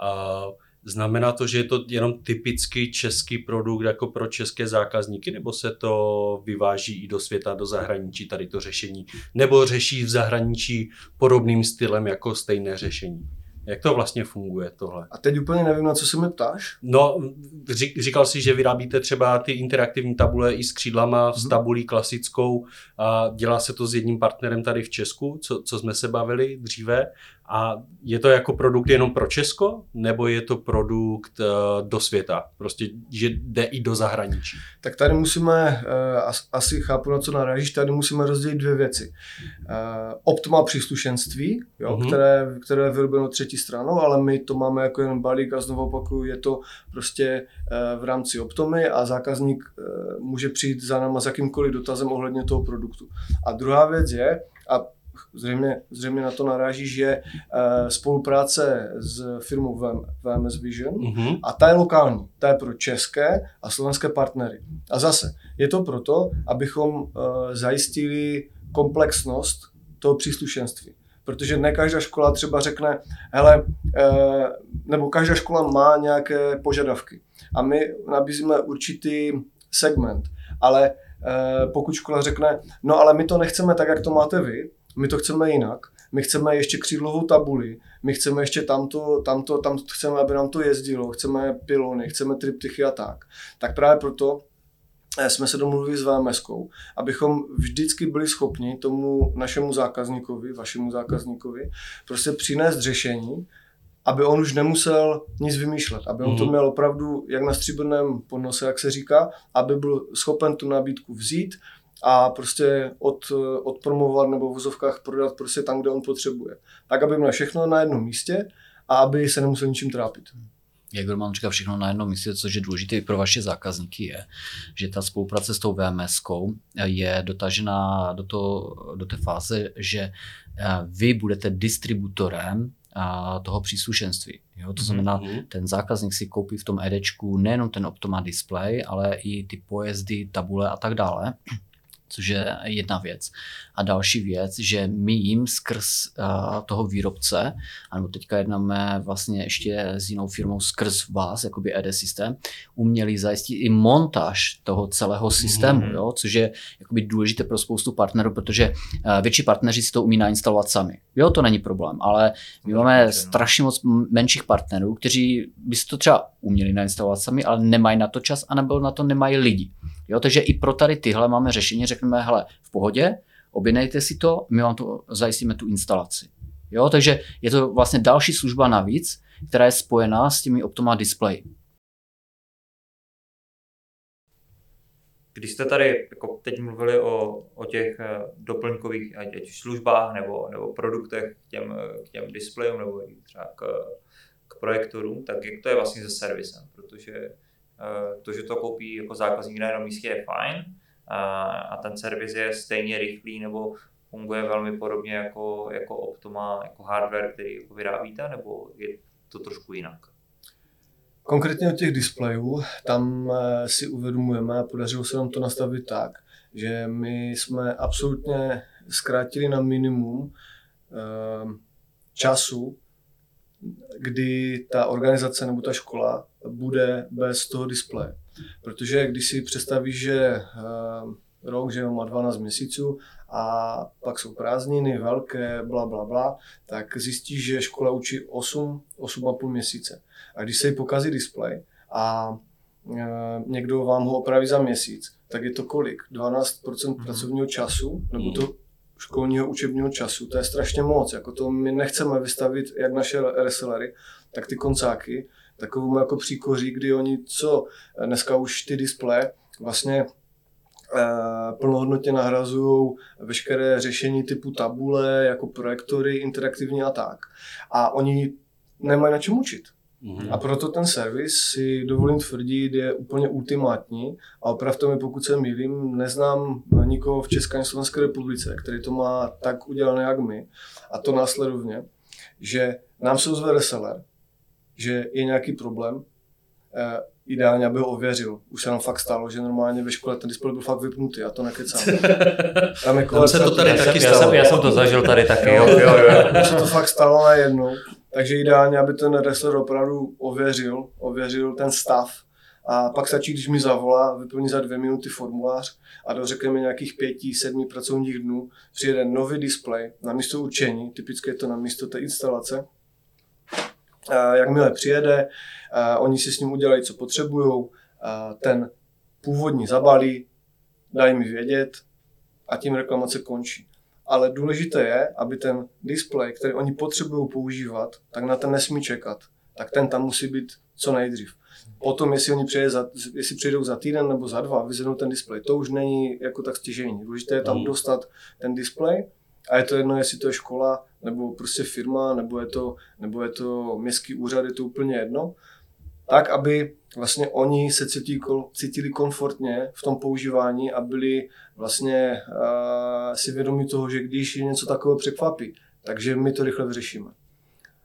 [SPEAKER 1] A znamená to, že je to jenom typicky český produkt jako pro české zákazníky, nebo se to vyváží i do světa, do zahraničí, tady to řešení, nebo řeší v zahraničí podobným stylem jako stejné řešení? Jak to vlastně funguje tohle?
[SPEAKER 3] A teď úplně nevím, na co se mi ptáš.
[SPEAKER 1] No, řík, říkal si, že vyrábíte třeba ty interaktivní tabule i s křídlama, s tabulí klasickou a dělá se to s jedním partnerem tady v Česku, co, co jsme se bavili dříve. A je to jako produkt jenom pro Česko, nebo je to produkt uh, do světa? Prostě, že jde i do zahraničí?
[SPEAKER 3] Tak tady musíme, uh, asi chápu, na co narážíš, tady musíme rozdělit dvě věci. Uh, Optima příslušenství, jo, uh-huh. které, které je vyrobeno třetí stranou, ale my to máme jako jen balík a znovu opakuju, je to prostě v rámci Optomy a zákazník může přijít za náma s jakýmkoliv dotazem ohledně toho produktu. A druhá věc je, a zřejmě, zřejmě na to naráží, že uh, spolupráce s firmou VM, VMS Vision mm-hmm. a ta je lokální, ta je pro české a slovenské partnery. A zase, je to proto, abychom uh, zajistili komplexnost toho příslušenství. Protože ne každá škola třeba řekne, hele, uh, nebo každá škola má nějaké požadavky. A my nabízíme určitý segment, ale pokud škola řekne, no ale my to nechceme tak, jak to máte vy, my to chceme jinak. My chceme ještě křídlovou tabuli, my chceme ještě tamto, tamto, tam chceme, aby nám to jezdilo, chceme pilony, chceme triptychy a tak. Tak právě proto eh, jsme se domluvili s VMS, abychom vždycky byli schopni tomu našemu zákazníkovi, vašemu zákazníkovi, prostě přinést řešení, aby on už nemusel nic vymýšlet, aby on to mhm. měl opravdu jak na stříbrném podnose, jak se říká, aby byl schopen tu nabídku vzít, a prostě od, odpromovat nebo v vozovkách prodat prostě tam, kde on potřebuje. Tak, aby měl všechno na jednom místě a aby se nemusel ničím trápit.
[SPEAKER 2] Jak mám říká všechno na jednom místě, což je důležité i pro vaše zákazníky, je, že ta spolupráce s tou VMS je dotažená do, to, do té fáze, že eh, vy budete distributorem eh, toho příslušenství. Jo? To znamená, mm-hmm. ten zákazník si koupí v tom EDčku nejenom ten Optoma display, ale i ty pojezdy, tabule a tak dále což je jedna věc. A další věc, že my jim skrz uh, toho výrobce, nebo teďka jednáme vlastně ještě s jinou firmou skrz vás, jakoby ED systém, uměli zajistit i montáž toho celého systému, mm-hmm. jo, což je jakoby důležité pro spoustu partnerů, protože uh, větší partneři si to umí nainstalovat sami. Jo, to není problém, ale my máme no. strašně moc menších partnerů, kteří by si to třeba uměli nainstalovat sami, ale nemají na to čas, anebo na to nemají lidi. Jo, takže i pro tady tyhle máme řešení, řekneme, hele, v pohodě, objednejte si to, my vám to zajistíme tu instalaci. Jo, takže je to vlastně další služba navíc, která je spojená s těmi Optoma Display.
[SPEAKER 4] Když jste tady jako teď mluvili o, o těch eh, doplňkových ať službách nebo, nebo produktech k těm, k těm displejům nebo třeba k, k projektorům, tak jak to je vlastně se servisem? Protože Eh, to, že to koupí jako zákazník na jednom místě je fajn a, a ten servis je stejně rychlý nebo funguje velmi podobně jako, jako Optoma, jako hardware, který jako vyrábíte, nebo je to trošku jinak?
[SPEAKER 3] Konkrétně od těch displejů, tam eh, si uvědomujeme a podařilo se nám to nastavit tak, že my jsme absolutně zkrátili na minimum eh, času, kdy ta organizace nebo ta škola bude bez toho displeje. Protože když si představíš, že uh, rok, že má 12 měsíců a pak jsou prázdniny velké, bla, bla, bla, tak zjistíš, že škola učí 8, 8,5 měsíce. A když se jí pokazí displej a uh, někdo vám ho opraví za měsíc, tak je to kolik? 12% mhm. pracovního času, nebo to školního učebního času. To je strašně moc. Jako to my nechceme vystavit jak naše resellery, tak ty koncáky takovou jako příkoří, kdy oni co dneska už ty displeje vlastně plnohodnotně nahrazují veškeré řešení typu tabule, jako projektory, interaktivní a tak. A oni nemají na čem učit. Mm-hmm. A proto ten servis si dovolím tvrdit je úplně ultimátní a opravdu mi, pokud se mýlím, neznám nikoho v České a Slovenské republice, který to má tak udělané jak my. A to následovně, že nám se ozve reseller, že je nějaký problém, eh, ideálně, aby ho ověřil. Už se nám fakt stalo, že normálně ve škole ten displej byl fakt vypnutý, a to nekecám.
[SPEAKER 1] Tam, Tam se to tady taky
[SPEAKER 4] stalo. Já jsem, já jsem to zažil tady taky, jo, jo,
[SPEAKER 3] jo. se to fakt stalo najednou. Takže ideálně, aby ten wrestler opravdu ověřil, ověřil ten stav. A pak stačí, když mi zavolá, vyplní za dvě minuty formulář a do řekněme nějakých pěti, sedmi pracovních dnů přijede nový displej na místo určení, typicky je to na místo té instalace, Eh, jakmile přijede, oni si s ním udělají, co potřebují, ten původní zabalí, dají mi vědět a tím reklamace končí. Ale důležité je, aby ten displej, který oni potřebují používat, tak na ten nesmí čekat. Tak ten tam musí být co nejdřív. Potom, jestli oni přijde za, jestli přijdou za týden nebo za dva, vyzvednou ten displej, to už není jako tak stěžení. Důležité je tam hmm. dostat ten displej a je to jedno, jestli to je škola, nebo prostě firma, nebo je to, nebo je to městský úřad, je to úplně jedno. Tak, aby vlastně oni se cítili, cítili komfortně v tom používání a byli vlastně uh, si vědomi toho, že když je něco takového překvapí, takže my to rychle vyřešíme.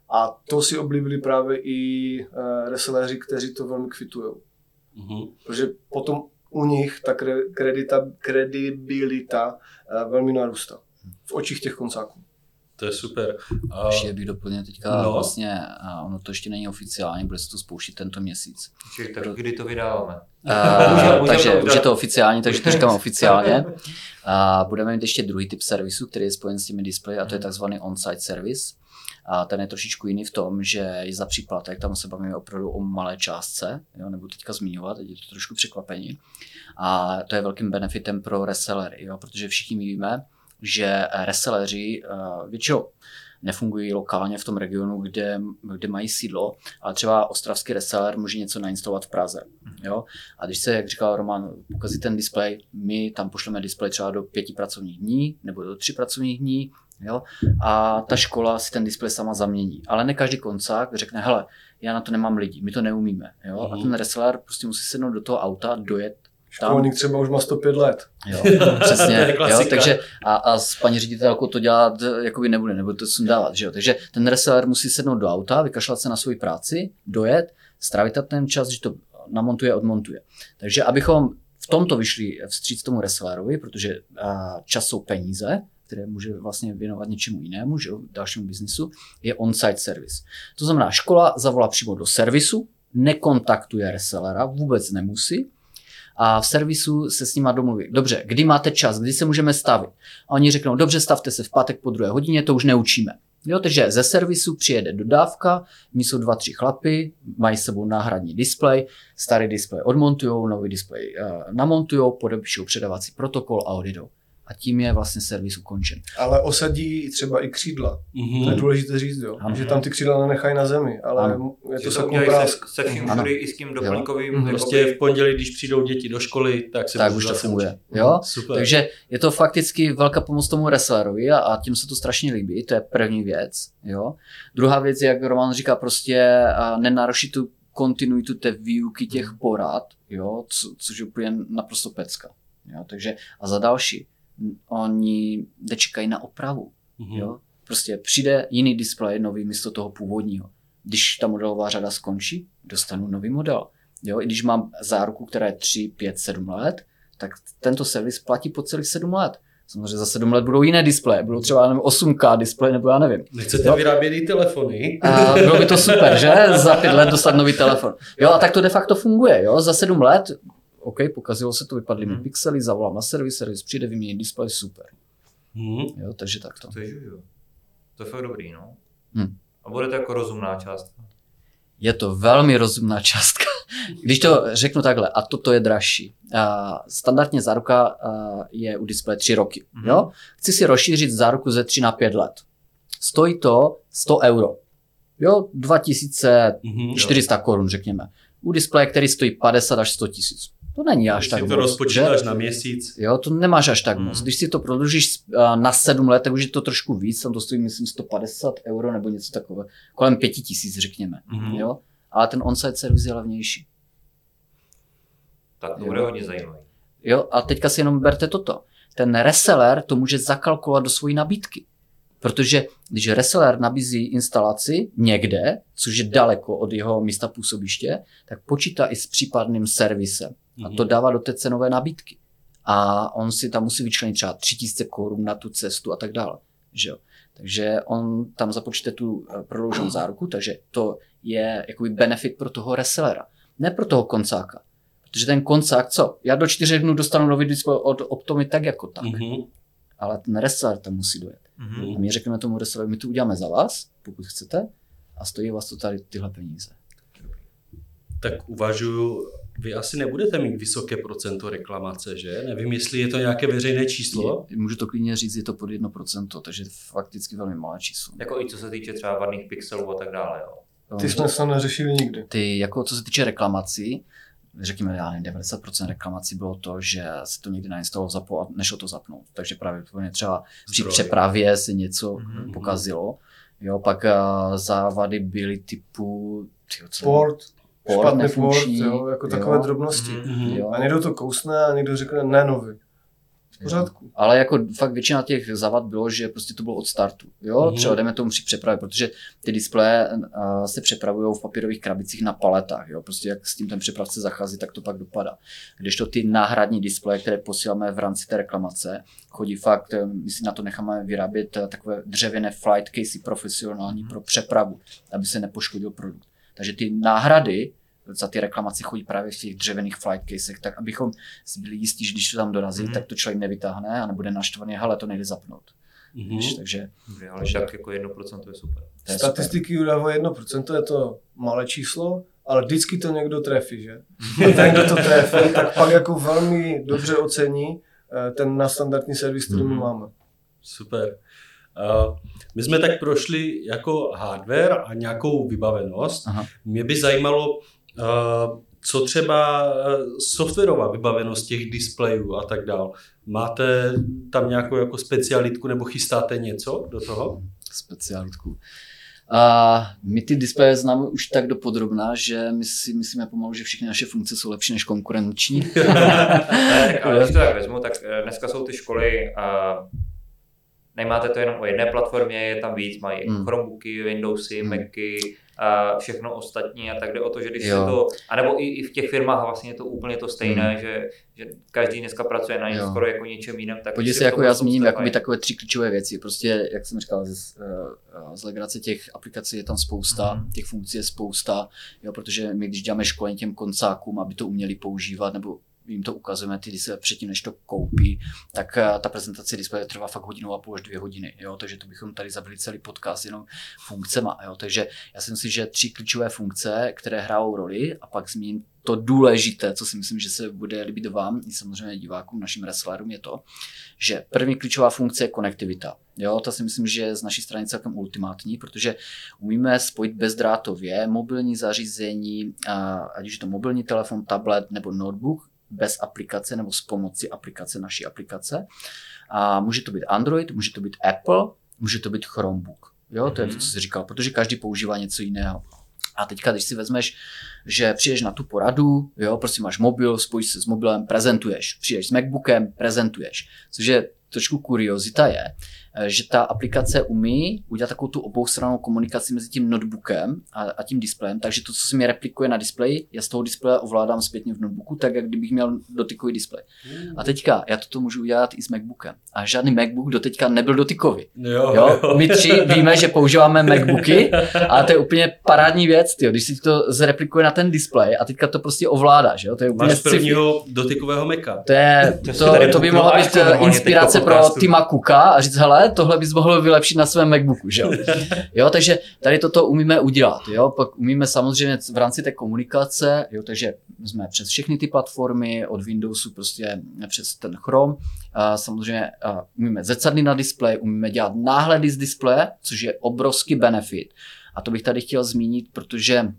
[SPEAKER 3] A to si oblíbili právě i uh, reseléři, kteří to velmi kvitují. Mm-hmm. Protože potom u nich ta kredita, kredibilita uh, velmi narůstá v očích těch koncáků.
[SPEAKER 1] To je super.
[SPEAKER 2] A... Ještě bych doplnil teďka no. vlastně, a ono to ještě není oficiálně, bude se to spouštět tento měsíc.
[SPEAKER 4] Čili tak kdy to vydáváme?
[SPEAKER 2] Uh, takže už je to oficiálně, takže to říkám oficiálně. A budeme mít ještě druhý typ servisu, který je spojen s těmi displeji a to je takzvaný on-site service. A ten je trošičku jiný v tom, že je za příplatek, tam se bavíme opravdu o malé částce, jo, nebudu teďka zmiňovat, teď je to trošku překvapení. A to je velkým benefitem pro resellery, jo, protože všichni víme, že reselleři eh, většinou nefungují lokálně v tom regionu, kde, kde mají sídlo, ale třeba ostravský reseller může něco nainstalovat v Praze. Mhm. Jo? A když se, jak říkal Roman, ukazí ten displej, my tam pošleme displej třeba do pěti pracovních dní nebo do tři pracovních dní, jo? a ta škola si ten displej sama zamění. Ale ne každý koncák řekne, hele, já na to nemám lidi, my to neumíme. Jo? A ten reseller prostě musí sednout do toho auta, dojet
[SPEAKER 3] Školník třeba už má 105 let.
[SPEAKER 2] Jo, přesně. jo, takže a, a s paní ředitelkou to dělat jakoby nebude, nebo to sundávat. Že jo? Takže ten reseller musí sednout do auta, vykašlat se na svoji práci, dojet, strávit ten čas, že to namontuje, odmontuje. Takže abychom v tomto vyšli vstříc tomu resellerovi, protože čas jsou peníze, které může vlastně věnovat něčemu jinému, že jo, dalšímu biznisu, je on-site service. To znamená, škola zavolá přímo do servisu, nekontaktuje resellera, vůbec nemusí, a v servisu se s nima domluví. Dobře, kdy máte čas, kdy se můžeme stavit? A oni řeknou, dobře, stavte se v pátek po druhé hodině, to už neučíme. Jo, takže ze servisu přijede dodávka, my jsou dva, tři chlapy, mají s sebou náhradní displej, starý displej odmontují, nový displej uh, namontují, podepíšou předávací protokol a odjedou a tím je vlastně servis ukončen.
[SPEAKER 3] Ale osadí třeba i křídla. Mm-hmm. To je důležité říct, jo. Ano. že tam ty křídla nenechají na zemi, ale ano. je to
[SPEAKER 4] saknou se, se vším všude i s tím doplňkovým.
[SPEAKER 1] Mm-hmm. Prostě v pondělí, když přijdou děti do školy, tak se
[SPEAKER 2] tak už to funguje. Jo? Super. Takže je to fakticky velká pomoc tomu resellerovi a, a tím se to strašně líbí, to je první věc. Jo? Druhá věc, jak Roman říká, prostě nenarušit tu kontinuitu té výuky těch mhm. porad, jo? Co, což je úplně naprosto pecka. Jo? Takže, a za další, oni nečekají na opravu. Mm-hmm. Jo? Prostě přijde jiný displej, nový místo toho původního. Když ta modelová řada skončí, dostanu nový model. Jo? I když mám záruku, která je 3, 5, 7 let, tak tento servis platí po celých 7 let. Samozřejmě za 7 let budou jiné displeje, budou třeba nevím, 8K displeje, nebo já nevím.
[SPEAKER 1] Nechcete jo? vyrábět i telefony?
[SPEAKER 2] A bylo by to super, že? Za 5 let dostat nový telefon. Jo, a tak to de facto funguje. Jo? Za 7 let OK, pokazilo se to, vypadly mi hmm. pixely, zavolám na servis, servis přijde, vymění display, super. Hmm. Jo, takže takto.
[SPEAKER 4] To je, jo. to je fakt dobrý, no. Hmm. A bude to jako rozumná částka?
[SPEAKER 2] Je to velmi rozumná částka. Když to řeknu takhle, a toto je dražší. standardně záruka je u displeje 3 roky. Mm-hmm. Jo? Chci si rozšířit záruku ze 3 na 5 let. Stojí to 100 euro. Jo, 2400 mm-hmm. korun, řekněme. U displeje, který stojí 50 až 100 tisíc. To není až tak
[SPEAKER 1] moc. to rozpočítáš že? na měsíc.
[SPEAKER 2] Jo, to nemáš až tak mm. moc. Když si to prodloužíš na sedm let, tak už je to trošku víc, tam to stojí myslím 150 euro nebo něco takové. Kolem pěti tisíc řekněme. Mm. Jo? Ale ten on-site servis je levnější.
[SPEAKER 4] Tak to bude hodně zajímavý.
[SPEAKER 2] Jo, a teďka si jenom berte toto. Ten reseller to může zakalkulovat do své nabídky. Protože když reseller nabízí instalaci někde, což je daleko od jeho místa působiště, tak počítá i s případným servisem. A to mhm. dává do té cenové nabídky. A on si tam musí vyčlenit třeba 3000 korun na tu cestu a tak dále. Že jo? Takže on tam započte tu eh, prodlouženou záruku, takže to je jakoby benefit pro toho resellera, ne pro toho koncáka. Protože ten koncák, co? Já do čtyřech dnů dostanu nový display od Optomy tak jako tak. Mm-hmm. Ale ten reseller tam musí dojet. Mm-hmm. A my řekneme tomu resellerovi, my to uděláme za vás, pokud chcete, a stojí vás to tady tyhle peníze.
[SPEAKER 1] Tak uvažuju, vy asi nebudete mít vysoké procento reklamace, že? Nevím, jestli je to nějaké veřejné číslo.
[SPEAKER 2] Je, můžu to klidně říct, je to pod 1%, takže fakticky velmi malé číslo.
[SPEAKER 4] Jako i co se týče třeba vadných pixelů a tak dále, jo.
[SPEAKER 3] Ty jsme se neřešili nikdy.
[SPEAKER 2] Ty, jako co se týče reklamací, řekněme, já nevím, 90% reklamací bylo to, že se to někdy nainstalovalo zapo a nešlo to zapnout. Takže právě třeba při
[SPEAKER 1] Zdroj.
[SPEAKER 2] přepravě se něco
[SPEAKER 4] Mhm.
[SPEAKER 2] pokazilo. Jo, pak uh, závady byly typu tyjo, co,
[SPEAKER 3] Port,
[SPEAKER 2] port
[SPEAKER 3] špatný port,
[SPEAKER 2] nefunkční,
[SPEAKER 3] jo, jako
[SPEAKER 2] jo.
[SPEAKER 3] takové drobnosti.
[SPEAKER 1] Mhm.
[SPEAKER 2] Jo.
[SPEAKER 3] A někdo to kousne a někdo řekne ne nový. V pořádku.
[SPEAKER 2] Ale jako fakt většina těch zavad bylo, že prostě to bylo od startu. Jo,
[SPEAKER 1] Mhm.
[SPEAKER 2] třeba jdeme tomu při přepravě, protože ty displeje uh, se přepravují v papírových krabicích na paletách. Jo, prostě jak s tím ten přepravce zachází, tak to pak dopadá. Když to ty náhradní displeje, které posíláme v rámci té reklamace, chodí fakt, eh, my si na to necháme vyrábět eh, takové dřevěné flight casey profesionální pro přepravu, aby se nepoškodil produkt. Takže ty náhrady za ty reklamace chodí právě v těch dřevěných flight casech, tak abychom si byli jistí, že když to tam dorazí,
[SPEAKER 4] Mhm.
[SPEAKER 2] tak to člověk nevytáhne a nebude naštvaný, hele, to nejde zapnout.
[SPEAKER 1] Mhm.
[SPEAKER 2] Víš, takže
[SPEAKER 4] Dobře, ale tak jako 1% je super.
[SPEAKER 2] to je super.
[SPEAKER 3] Statistiky udávají 1%, je to malé číslo, ale vždycky to někdo trefí, že? A ten, kdo to trefí, tak pak jako velmi dobře ocení eh, ten nadstandardní servis, který my
[SPEAKER 4] Mhm.
[SPEAKER 3] máme.
[SPEAKER 1] Super. My jsme tak prošli jako hardware a nějakou vybavenost.
[SPEAKER 2] Aha.
[SPEAKER 1] Mě by zajímalo, co třeba softwarová vybavenost těch displejů a tak dál. Máte tam nějakou jako specialitku nebo chystáte něco do toho?
[SPEAKER 2] specialitku. A my ty displeje známe už tak dopodrobná, že my si myslíme pomalu, že všechny naše funkce jsou lepší než konkurenční.
[SPEAKER 4] Ne, tak, ale když to tak vezmu, tak eh, dneska jsou ty školy, a nemáte to jenom o jedné platformě, je tam víc, mají
[SPEAKER 2] Mm.
[SPEAKER 4] Chromebooky, Windowsy,
[SPEAKER 2] Mm.
[SPEAKER 4] Macy, a všechno ostatní a tak jde o to, že když
[SPEAKER 2] Jo.
[SPEAKER 4] se to, anebo i, i v těch firmách vlastně je to úplně to stejné, že, že každý dneska pracuje na něm skoro jako něčem jiném. Tak
[SPEAKER 2] Podívej se, jako já zmíním jakoby takové tři klíčové věci. Prostě, jak jsem říkal, z, eh, z legrace těch aplikací je tam spousta,
[SPEAKER 4] Mhm.
[SPEAKER 2] těch funkcí je spousta, jo, protože my, když děláme školení těm koncákům, aby to uměli používat, nebo jim to ukazujeme ty displeje předtím, než to koupí, tak eh, ta prezentace displeje trvá fakt hodinu a půl až dvě hodiny. Jo? Takže to bychom tady zabili celý podcast jenom funkcema. Jo? Takže já si myslím, že tři klíčové funkce, které hrajou roli, a pak zmíním to důležité, co si myslím, že se bude líbit vám, i samozřejmě divákům, našim wrestlerům, je to, že první klíčová funkce je konektivita. Jo, to si myslím, že je z naší strany celkem ultimátní, protože umíme spojit bezdrátově mobilní zařízení, ať už je to mobilní telefon, tablet nebo notebook, bez aplikace nebo s pomocí aplikace naší aplikace. A může to být Android, může to být Apple, může to být Chromebook. Jo, to je to, co jsi říkal, protože každý používá něco jiného. A teďka, když si vezmeš, že přijdeš na tu poradu, jo, prostě máš mobil, spojíš se s mobilem, prezentuješ. Přijdeš s MacBookem, prezentuješ. Což je trošku kuriozita je, že ta aplikace umí udělat takovou tu oboustrannou komunikaci mezi tím notebookem a, a tím displejem, takže to, co se mi replikuje na displeji, já z toho displeje ovládám zpětně v notebooku, tak jak kdybych měl dotykový displej. A teďka já toto můžu udělat i s MacBookem. A žádný MacBook doteďka nebyl dotykový.
[SPEAKER 1] Jo,
[SPEAKER 2] Jo? My tři víme, že používáme MacBooky, ale to je úplně parádní věc, tyjo, když si to zreplikuje na ten displej a teďka to prostě ovládáš. Jo? To je úplně
[SPEAKER 1] Máš prvního dotykového meka.
[SPEAKER 2] To, je,
[SPEAKER 4] To
[SPEAKER 2] to, to by mohla být eh, inspirace pro. Tima Cooka a říct, hele, tohle bys mohl vylepšit na svém MacBooku, že jo? jo, takže tady toto umíme udělat, jo, pak umíme samozřejmě v rámci té komunikace, jo, takže jsme přes všechny ty platformy, od Windowsu prostě přes ten Chrome, a samozřejmě a umíme zrcadly na displeji, umíme dělat náhledy z displeje, což je obrovský benefit. A to bych tady chtěl zmínit, protože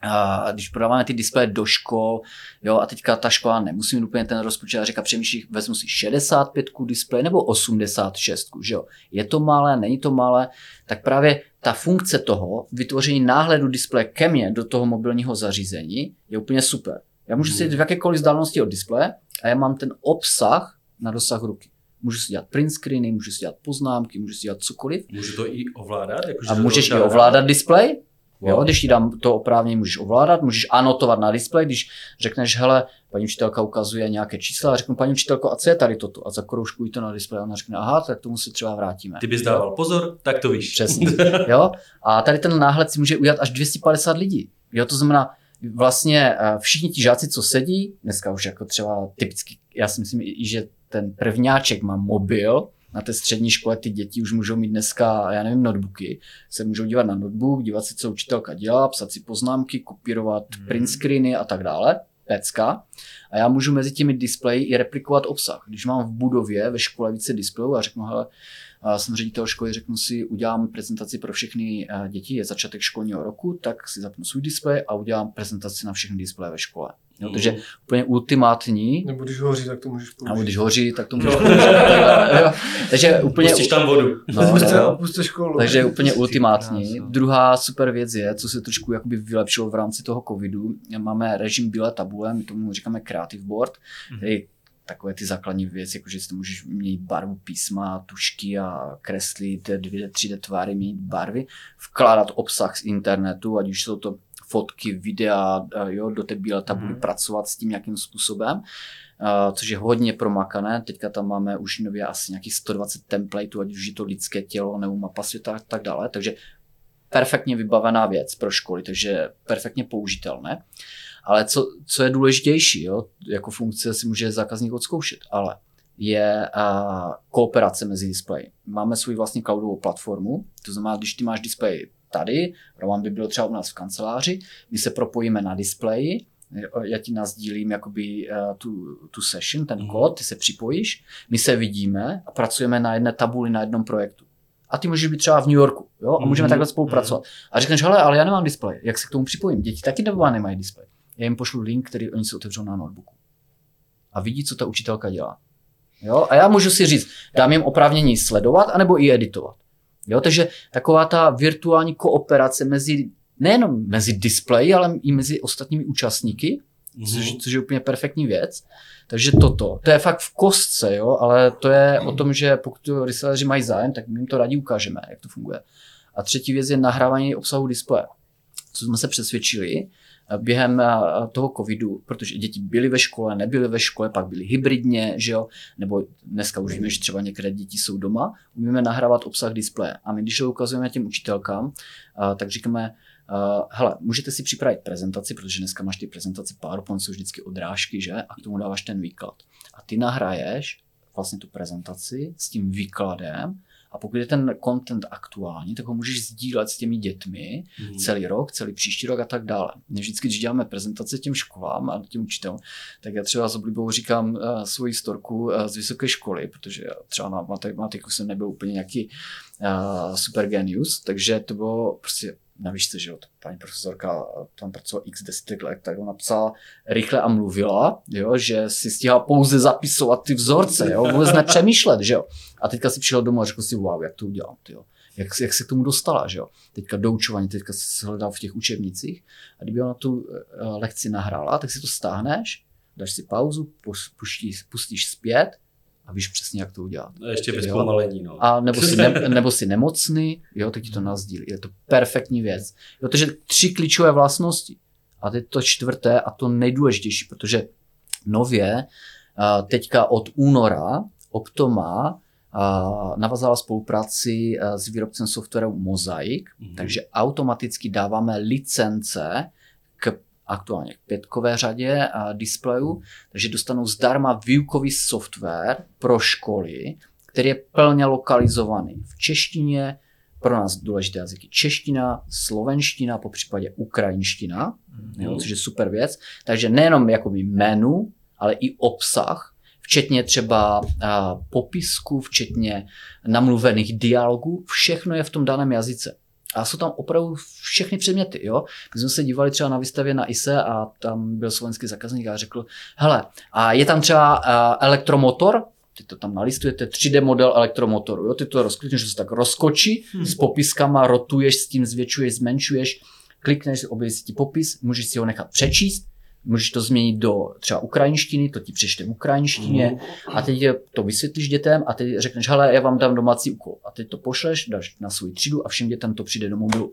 [SPEAKER 2] a když prodáváme ty displeje do škol, jo, a teďka ta škola nemusí mít úplně ten rozpočet a říká, přemýšlí, vezmu si 65 displeje nebo 86, že jo. Je to malé, není to malé, tak právě ta funkce toho, vytvoření náhledu displeje ke mně do toho mobilního zařízení je úplně super. Já můžu sedět v jakékoliv vzdálenosti od displeje a já mám ten obsah na dosah ruky. Můžu si dělat print screeny, můžu si dělat poznámky, můžu si dělat cokoliv.
[SPEAKER 1] Můžu to i ovládat? Jakože
[SPEAKER 2] A můžeš i ovládat displej, Jo,
[SPEAKER 1] Wow.
[SPEAKER 2] když ti dám to oprávnění, můžeš ovládat, můžeš anotovat na displej, když řekneš, hele, paní učitelka ukazuje nějaké čísla a řeknu, paní učitelko, a co je tady toto? A zakroužkuj to na displej a ona řekne, aha, tak tomu si třeba vrátíme.
[SPEAKER 1] Ty bys dával pozor, tak to víš.
[SPEAKER 2] Přesně. Jo? A tady ten náhled si může udělat až 250 lidí. Jo, to znamená, vlastně eh, všichni ti žáci, co sedí, dneska už jako třeba typicky, já si myslím že ten prvňáček má mobil, na té střední škole ty děti už můžou mít dneska, já nevím, notebooky, se můžou dívat na notebook, dívat si, co učitelka dělá, psat si poznámky, kopírovat
[SPEAKER 4] Hmm.
[SPEAKER 2] print screeny a tak dále, pecka. A já můžu mezi těmi displeji i replikovat obsah. Když mám v budově ve škole více displejů a řeknu, hele, jsem ředitel školy, řeknu si, udělám prezentaci pro všechny eh, děti, je začátek školního roku, tak si zapnu svůj displej a udělám prezentaci na všechny displeje ve škole. Jo, takže úplně ultimátní,
[SPEAKER 3] Nebo když hoří, tak to můžeš použít.
[SPEAKER 2] nebo když hoří, tak to můžeš použít. jo. Takže úplně,
[SPEAKER 1] Pustíš tam vodu.
[SPEAKER 2] no,
[SPEAKER 3] Puste,
[SPEAKER 2] no,
[SPEAKER 3] školu.
[SPEAKER 2] takže úplně ultimátní. Druhá super věc je, co se trošku jakoby vylepšilo v rámci toho covidu. Máme režim bílé tabule, my tomu říkáme creative board,
[SPEAKER 4] Mhm.
[SPEAKER 2] který takové ty základní věci, jako že si můžeš měnit barvu písma, tušky a kreslit 2D, 3D tvary, měnit barvy, vkládat obsah z internetu, ať už jsou to fotky, videa, a jo, do té bílé tabuly
[SPEAKER 4] Mhm.
[SPEAKER 2] pracovat s tím nějakým způsobem, a, což je hodně promakané. Teďka tam máme už nově asi nějakých 120 templateů, ať už je to lidské tělo nebo mapa světa a tak dále, takže perfektně vybavená věc pro školy, takže perfektně použitelné. Ale co, co je důležitější, jo? jako funkce si může zákazník odzkoušet, ale je a, kooperace mezi displeji. Máme svůj vlastní cloudovou platformu, to znamená, když ty máš displej tady, Roman by byl třeba u nás v kanceláři, my se propojíme na displeji, já ti nazdílím jakoby uh, tu, tu session, ten
[SPEAKER 1] Mhm.
[SPEAKER 2] kód, ty se připojíš, my se vidíme a pracujeme na jedné tabuli, na jednom projektu. A ty můžeš být třeba v New Yorku, jo, a můžeme
[SPEAKER 1] Mhm.
[SPEAKER 2] takhle spolupracovat. A řekneš, hele, ale já nemám displej, jak se k tomu připojím? Děti taky doma nemají displej. Já jim pošlu link, který oni si otevřou na notebooku. A vidí, co ta učitelka dělá. Jo? A já můžu si říct, dám jim oprávnění sledovat, anebo i editovat. Jo? Takže taková ta virtuální kooperace mezi, nejenom mezi displeji, ale i mezi ostatními účastníky, což, což je úplně perfektní věc. Takže toto, to je fakt v kostce, jo, ale to je o tom, že pokud to reselleři mají zájem, tak my jim to rádi ukážeme, jak to funguje. A třetí věc je nahrávání obsahu displeje. Co jsme se přesvědčili během eh, toho covidu, protože děti byly ve škole, nebyly ve škole, pak byly hybridně, že jo, nebo dneska už víme, že třeba některé děti jsou doma, umíme nahrávat obsah displeje. A my, když to ukazujeme těm učitelkám, eh, tak říkáme, Uh, hele, můžete si připravit prezentaci, protože dneska máš ty prezentace PowerPoint, jsou vždycky odrážky, že? A k tomu dáváš ten výklad. A ty nahraješ vlastně tu prezentaci s tím výkladem a pokud je ten content aktuální, tak ho můžeš sdílet s těmi dětmi
[SPEAKER 1] Mhm.
[SPEAKER 2] celý rok, celý příští rok a tak dále. My vždycky, když děláme prezentace těm školám a těm učitelům, tak já třeba s oblibou říkám uh, svoji storku uh, z vysoké školy, protože já třeba na matematiku jsem nebyl úplně nějaký uh, super genius, takže to bylo prostě na výšce, že jo, paní profesorka tam pracovala x desítek let, tak ona psala rychle a mluvila, jo, že si stihla pouze zapisovat ty vzorce, jo, vůbec nepřemýšlet, že jo. A teďka si přišel domů a řekl si, wow, jak to udělám, ty jo. Jak, jak se k tomu dostala, že jo. Teďka doučování, teďka se hledal v těch učebnicích a kdyby ona tu uh, lekci nahrála, tak si to stáhneš, dáš si pauzu, pus- pustíš, pustíš zpět a víš přesně, jak to udělat.
[SPEAKER 1] A ještě bez pomalení, no.
[SPEAKER 2] A nebo si, ne, nebo si nemocný, jo, ti to nazdílí. Je to perfektní věc. Jo, takže tři klíčové vlastnosti. A teď to čtvrté a to nejdůležitější, protože nově teďka od února Optoma navazala spolupráci s výrobcem softwaru Mosaic,
[SPEAKER 1] Mhm.
[SPEAKER 2] takže automaticky dáváme licence aktuálně k pětkové řadě a displejů, takže dostanou zdarma výukový software pro školy, který je plně lokalizovaný v češtině, pro nás důležité jazyky čeština, slovenština, po případě ukrajinština, jo, což je super věc. Takže nejenom jakoby menu, ale i obsah, včetně třeba a, popisku, včetně namluvených dialogů, všechno je v tom daném jazyce. A jsou tam opravdu všechny předměty. Jo? My jsme se dívali třeba na výstavě na ISE a tam byl slovenský zákazník a řekl, hele, a je tam třeba a, elektromotor, ty to tam nalistujete, 3D model elektromotoru, jo? ty to rozklikneš, že se tak rozkočí
[SPEAKER 1] Hmm.
[SPEAKER 2] s popiskama, rotuješ s tím, zvětšuješ, zmenšuješ, klikneš, objeví si ti popis, můžeš si ho nechat přečíst, můžeš to změnit do třeba ukrajinštiny, to ti přečte v ukrajinštině a teď to vysvětlíš dětem a teď řekneš, hele, já vám dám domácí úkol. A teď to pošleš, dáš na svou třídu a všem dětem to přijde do mobilu.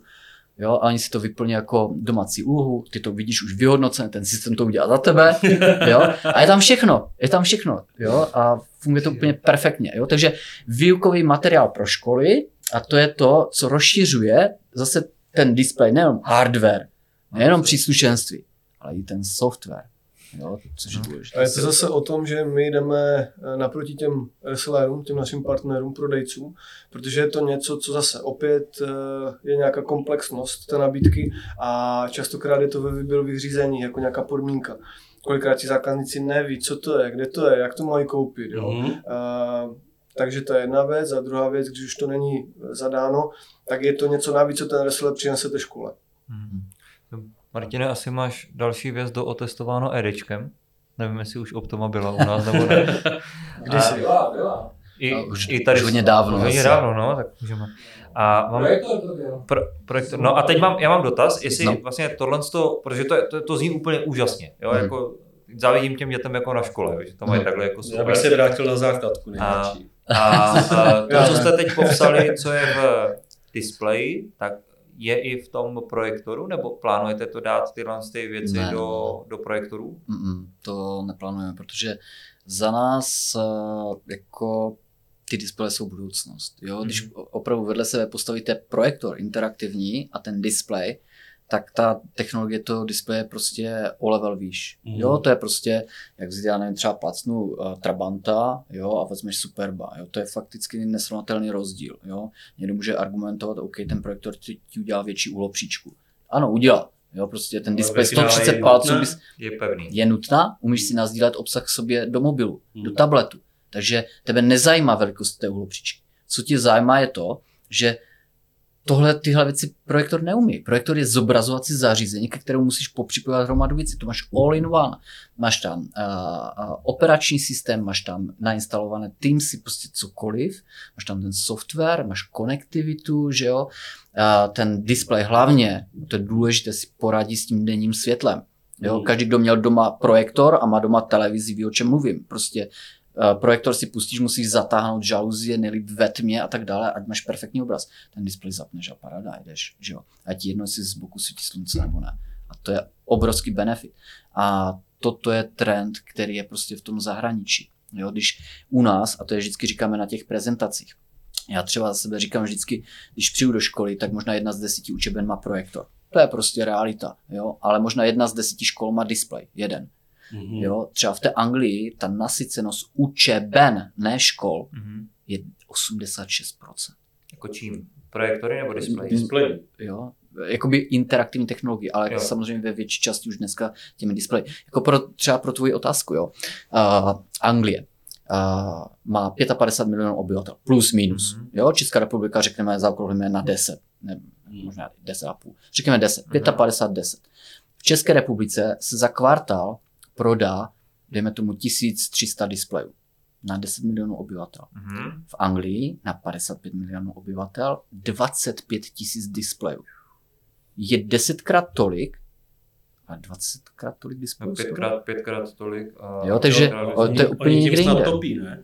[SPEAKER 2] Jo, a oni si to vyplní jako domácí úlohu, ty to vidíš už vyhodnocené, ten systém to udělá za tebe, jo, a je tam všechno, je tam všechno, jo, a funguje to úplně perfektně, jo, takže výukový materiál pro školy a to je to, co rozšiřuje zase ten display, nejenom hardware, nejenom příslušenství, ale i ten software. jo, což je důležité.
[SPEAKER 3] A je to zase o tom, že my jdeme eh, naproti těm resellérům, těm našim partnerům, prodejcům, protože je to něco, co zase opět eh, je nějaká komplexnost té nabídky a častokrát je to ve výběrových řízeních jako nějaká podmínka. Kolikrát ti zákazníci neví, co to je, kde to je, jak to mají koupit. Jo?
[SPEAKER 1] Mhm.
[SPEAKER 3] Uh, takže to je jedna věc. A druhá věc, když už to není zadáno, tak je to něco navíc, co ten reseller přinese té škole.
[SPEAKER 4] Hmm. Martine, asi máš další věc do otestováno Eričkem. Nevím, jestli už Optoma byla u nás nebo ne.
[SPEAKER 3] Kdysi.
[SPEAKER 5] Byla, byla.
[SPEAKER 4] I,
[SPEAKER 2] A už-
[SPEAKER 4] i tady
[SPEAKER 2] už hodně dávno
[SPEAKER 4] Hodně dávno, no, tak můžeme. A mám,
[SPEAKER 5] Projektor to byl.
[SPEAKER 4] pro, projektor, no a teď mám, já mám dotaz, jestli
[SPEAKER 2] No.
[SPEAKER 4] vlastně tohle, protože to, je- to, to zní úplně úžasně, jo,
[SPEAKER 2] Mhm.
[SPEAKER 4] jako závidím těm dětem jako na škole, jo, že to mají
[SPEAKER 2] Mhm.
[SPEAKER 4] takhle jako
[SPEAKER 1] Já bych se vrátil na základku nejradši.
[SPEAKER 4] A, a to, co jste teď popsali, co je v displeji, tak je i v tom projektoru, nebo plánujete to dát tyhle ty věci
[SPEAKER 2] Ne,
[SPEAKER 4] do, do projektorů?
[SPEAKER 2] Mm-mm, to neplánujeme, protože za nás eh, jako ty displeje jsou budoucnost. Jo? Když
[SPEAKER 4] Mhm.
[SPEAKER 2] opravdu vedle sebe postavíte projektor interaktivní a ten display, tak ta technologie toho displeje je prostě o level výš.
[SPEAKER 1] Mhm.
[SPEAKER 2] Jo, to je prostě, jak vzít, já nevím, třeba placnu uh, Trabanta, jo, a vezmeš Superba, jo, to je fakticky nesrovnatelný rozdíl, jo. Někdo může argumentovat, OK, ten projektor ti, ti udělá větší úhlopříčku. Ano, udělá, jo, prostě ten displej
[SPEAKER 1] ve finále
[SPEAKER 2] 130
[SPEAKER 1] je
[SPEAKER 2] palců bys,
[SPEAKER 4] Je pevný.
[SPEAKER 2] je nutná, umíš si nazdílet obsah sobě do mobilu, do
[SPEAKER 1] Hmm.
[SPEAKER 2] tabletu. Takže tebe nezajímá velikost té úhlopříčky. Co tě zajímá je to, že tohle, tyhle věci projektor neumí. Projektor je zobrazovací zařízení, ke kterému musíš popřipojovat hromadu věcí. To máš all in one. Máš tam uh, operační systém, máš tam nainstalované Teamsy, prostě cokoliv. Máš tam ten software, máš konektivitu, že jo. Uh, ten display hlavně, to je důležité, si poradí s tím denním světlem. Jo,
[SPEAKER 1] Hmm.
[SPEAKER 2] každý, kdo měl doma projektor a má doma televizi, ví, o čem mluvím. Prostě uh, projektor si pustíš, musíš zatáhnout žaluzie, nelít ve tmě a tak dále, ať máš perfektní obraz. Ten displej zapneš a paráda, jdeš, že jo. A ti jedno, jestli z boku svítí slunce nebo ne. A to je obrovský benefit. A toto je trend, který je prostě v tom zahraničí. Jo, když u nás, a to je vždycky říkáme na těch prezentacích, já třeba za sebe říkám vždycky, když přijdu do školy, tak možná jedna z deseti učeben má projektor. To je prostě realita, jo? ale možná jedna z deseti škol má displej, jeden.
[SPEAKER 1] Mhm.
[SPEAKER 2] Jo? Třeba v té Anglii ta nasycenost učeben, ne škol,
[SPEAKER 4] Mhm.
[SPEAKER 2] je 86%.
[SPEAKER 4] Jako čím? Projektory nebo display?
[SPEAKER 1] Display.
[SPEAKER 2] Jo? Jakoby interaktivní technologie, ale
[SPEAKER 4] Jo.
[SPEAKER 2] samozřejmě ve větší části už dneska těmi displeji. Jako pro, třeba pro tvoji otázku, jo. Uh, Anglie uh, má 55 milionů obyvatel, plus minus.
[SPEAKER 4] Mhm.
[SPEAKER 2] Jo, Česká republika, řekneme, zaokrouhlíme na 10, ne, možná 10,5. Řekněme 10,
[SPEAKER 4] Mhm.
[SPEAKER 2] 55, 10. V České republice se za kvartál prodá, dejme tomu, 1300 displejů na 10 milionů obyvatel.
[SPEAKER 4] Mhm.
[SPEAKER 2] V Anglii na 55 milionů obyvatel 25 tisíc displejů. Je desetkrát tolik a 20krát tolik
[SPEAKER 4] No,
[SPEAKER 2] displejů. skoro?
[SPEAKER 4] pětkrát, pětkrát tolik. A
[SPEAKER 2] Jo, takže- to je úplně někde jinde.
[SPEAKER 1] topí, ne?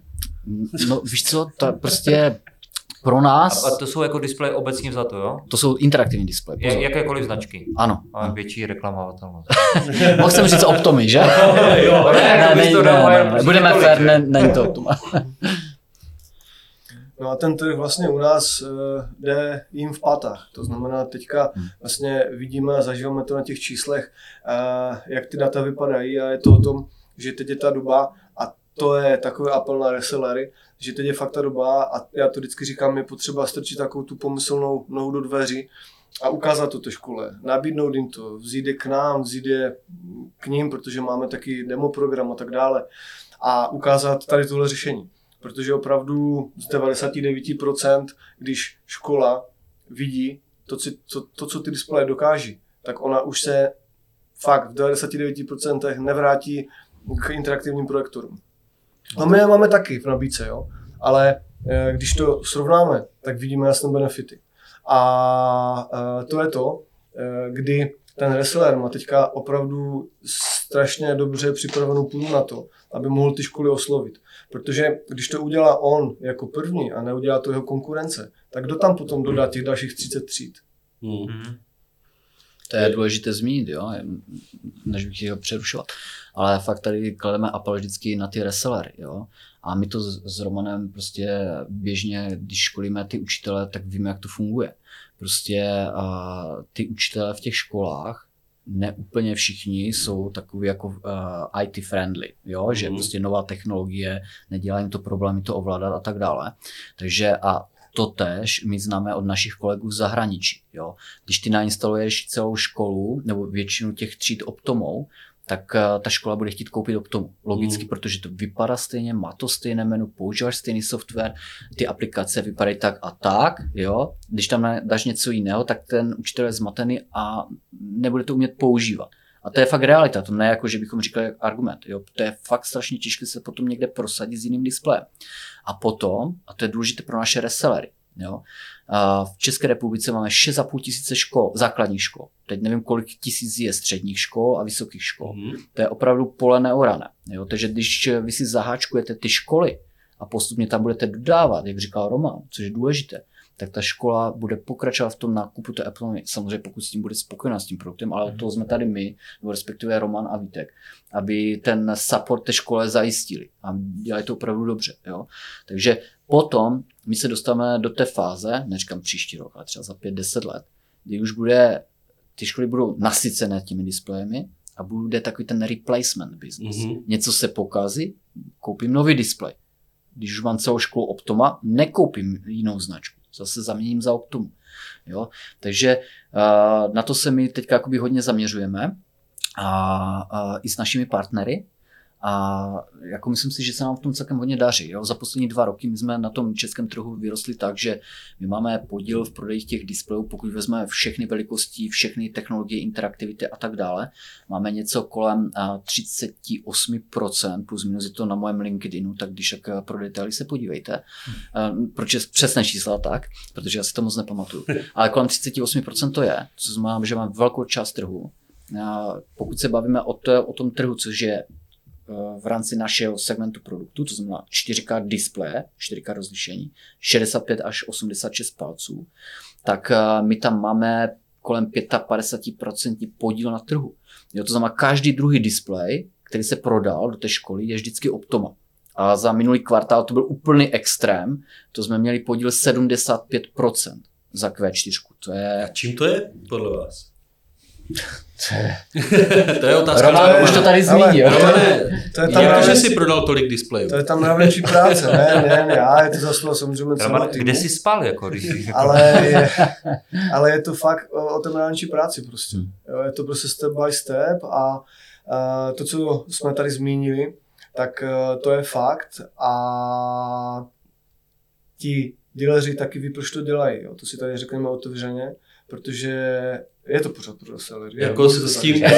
[SPEAKER 2] No víš co, to prostě pro nás,
[SPEAKER 4] a to jsou jako displeje obecně za to, jo?
[SPEAKER 2] to jsou interaktivní displeje.
[SPEAKER 4] Je, jakékoliv značky.
[SPEAKER 2] Ano.
[SPEAKER 4] A větší reklamovatelnost.
[SPEAKER 2] Mohl jsem říct Optomy, že?
[SPEAKER 1] jo,
[SPEAKER 2] ne, ne, ne, ne, ne,
[SPEAKER 4] prostě
[SPEAKER 2] budeme
[SPEAKER 4] že?
[SPEAKER 2] ne, není to Optoma.
[SPEAKER 3] No a ten trh vlastně u nás uh, jde jim v patách. To znamená, teďka
[SPEAKER 2] Hmm.
[SPEAKER 3] vlastně vidíme a zažíváme to na těch číslech, uh, jak ty data vypadají a je to o tom, že teď je ta doba a to je takový apel na resellery, že teď je fakt ta doba a já to vždycky říkám, je potřeba strčit takovou tu pomyslnou nohu do dveří a ukázat to té škole, nabídnout jim to, vzít je k nám, vzít je k ním, protože máme taky demo program a tak dále a ukázat tady tohle řešení. Protože opravdu z 99%, když škola vidí to, to, to, co ty displeje dokáží, tak ona už se fakt v 99% nevrátí k interaktivním projektorům. No my je máme taky v nabídce, jo? ale eh, když to srovnáme, tak vidíme jasné benefity. A eh, to je to, eh, kdy ten reseller má teďka opravdu strašně dobře připravenou půdu na to, aby mohl ty školy oslovit. Protože když to udělá on jako první a neudělá to jeho konkurence, tak kdo tam potom dodá těch dalších 30 tříd?
[SPEAKER 1] Hmm.
[SPEAKER 4] Mhm.
[SPEAKER 2] To je důležité zmínit, jo, než bych ho přerušovat. Ale fakt tady klademe apel vždycky na ty resellery, jo. A my to s, s Romanem prostě běžně, když školíme ty učitele, tak víme, jak to funguje. Prostě a, ty učitele v těch školách ne úplně všichni jsou takový jako uh, IT friendly, jo? že
[SPEAKER 1] Mhm.
[SPEAKER 2] prostě nová technologie, nedělá jim to problémy to ovládat a tak dále. Takže a to tež my známe od našich kolegů v zahraničí. Jo? Když ty nainstaluješ celou školu nebo většinu těch tříd optomou, tak eh, ta škola bude chtít koupit optomu. Logicky,
[SPEAKER 1] Mm.
[SPEAKER 2] protože to vypadá stejně, má to stejné menu, používáš stejný software, ty aplikace vypadají tak a tak, jo. Když tam dáš něco jiného, tak ten učitel je zmatený a nebude to umět používat. A to je fakt realita, to ne jako, že bychom říkali argument, jo. To je fakt strašně těžké se potom někde prosadit s jiným displejem. A potom, a to je důležité pro naše resellery, jo. A v České republice máme 6,5 tisíce škol, základních škol. Teď nevím, kolik tisíc je středních škol a vysokých škol.
[SPEAKER 1] Mhm.
[SPEAKER 2] To je opravdu pole neorané. Jo? Takže když vy si zaháčkujete ty školy a postupně tam budete dodávat, jak říkal Roman, což je důležité, tak ta škola bude pokračovat v tom nákupu té Apple. Samozřejmě pokud s tím bude spokojená s tím produktem, ale od toho jsme tady my, nebo respektive Roman a Vítek, aby ten support té škole zajistili. A dělají to opravdu dobře. Jo? Takže potom my se dostáváme do té fáze, neříkám příští rok, ale třeba za 5-10 let, kdy už bude, ty školy budou nasycené těmi displejemi a bude takový ten replacement business.
[SPEAKER 1] Mhm.
[SPEAKER 2] Něco se pokazí, koupím nový displej. Když už mám celou školu Optoma, nekoupím jinou značku. Zase zaměním za Optomu. Jo? Takže uh, na to se my teď jakoby hodně zaměřujeme a, a i s našimi partnery. A jako myslím si, že se nám v tom celkem hodně daří. Jo? Za poslední dva roky my jsme na tom českém trhu vyrostli tak, že my máme podíl v prodeji těch displejů, pokud vezmeme všechny velikosti, všechny technologie, interaktivity a tak dále. Máme něco kolem a, 38%, plus minus je to na mém LinkedInu, tak když tak pro detaily se podívejte. A, Proč je přesné čísla tak, protože já si to moc nepamatuju. Ale kolem 38% to je, co znamená, že máme velkou část trhu. A pokud se bavíme o, to, o tom trhu, což je v rámci našeho segmentu produktu, to znamená 4K displeje, 4K rozlišení, 65 až 86 palců, tak eh, my tam máme kolem 55% podíl na trhu. Jo, to znamená, každý druhý displej, který se prodal do té školy, je vždycky Optoma. A za minulý kvartál to byl úplný extrém, to jsme měli podíl 75% za Q4. To
[SPEAKER 1] A
[SPEAKER 2] je...
[SPEAKER 1] čím to je podle vás?
[SPEAKER 2] To je...
[SPEAKER 1] to je otázka.
[SPEAKER 2] Roman
[SPEAKER 1] na-
[SPEAKER 2] už to tady
[SPEAKER 3] Ale-
[SPEAKER 2] zmínil.
[SPEAKER 1] Romane,
[SPEAKER 3] To je tam
[SPEAKER 1] jak to, že jsi prodal tolik displejů?
[SPEAKER 3] To je tam největší práce, ne, ne, ne, já je to zasluha samozřejmě
[SPEAKER 4] Roman,
[SPEAKER 3] týmu.
[SPEAKER 4] kde jsi spal, jako, když
[SPEAKER 3] ale je, ale je to fakt o, o té největší práci prostě. Jo, je to prostě step by step a, a to, co jsme tady zmínili, tak eh, to je fakt a ti dealeři taky ví, proč to dělají. Jo. To si tady řekneme otevřeně, protože je to pořád pro resellery.
[SPEAKER 1] Jako s, s tím,
[SPEAKER 3] tak.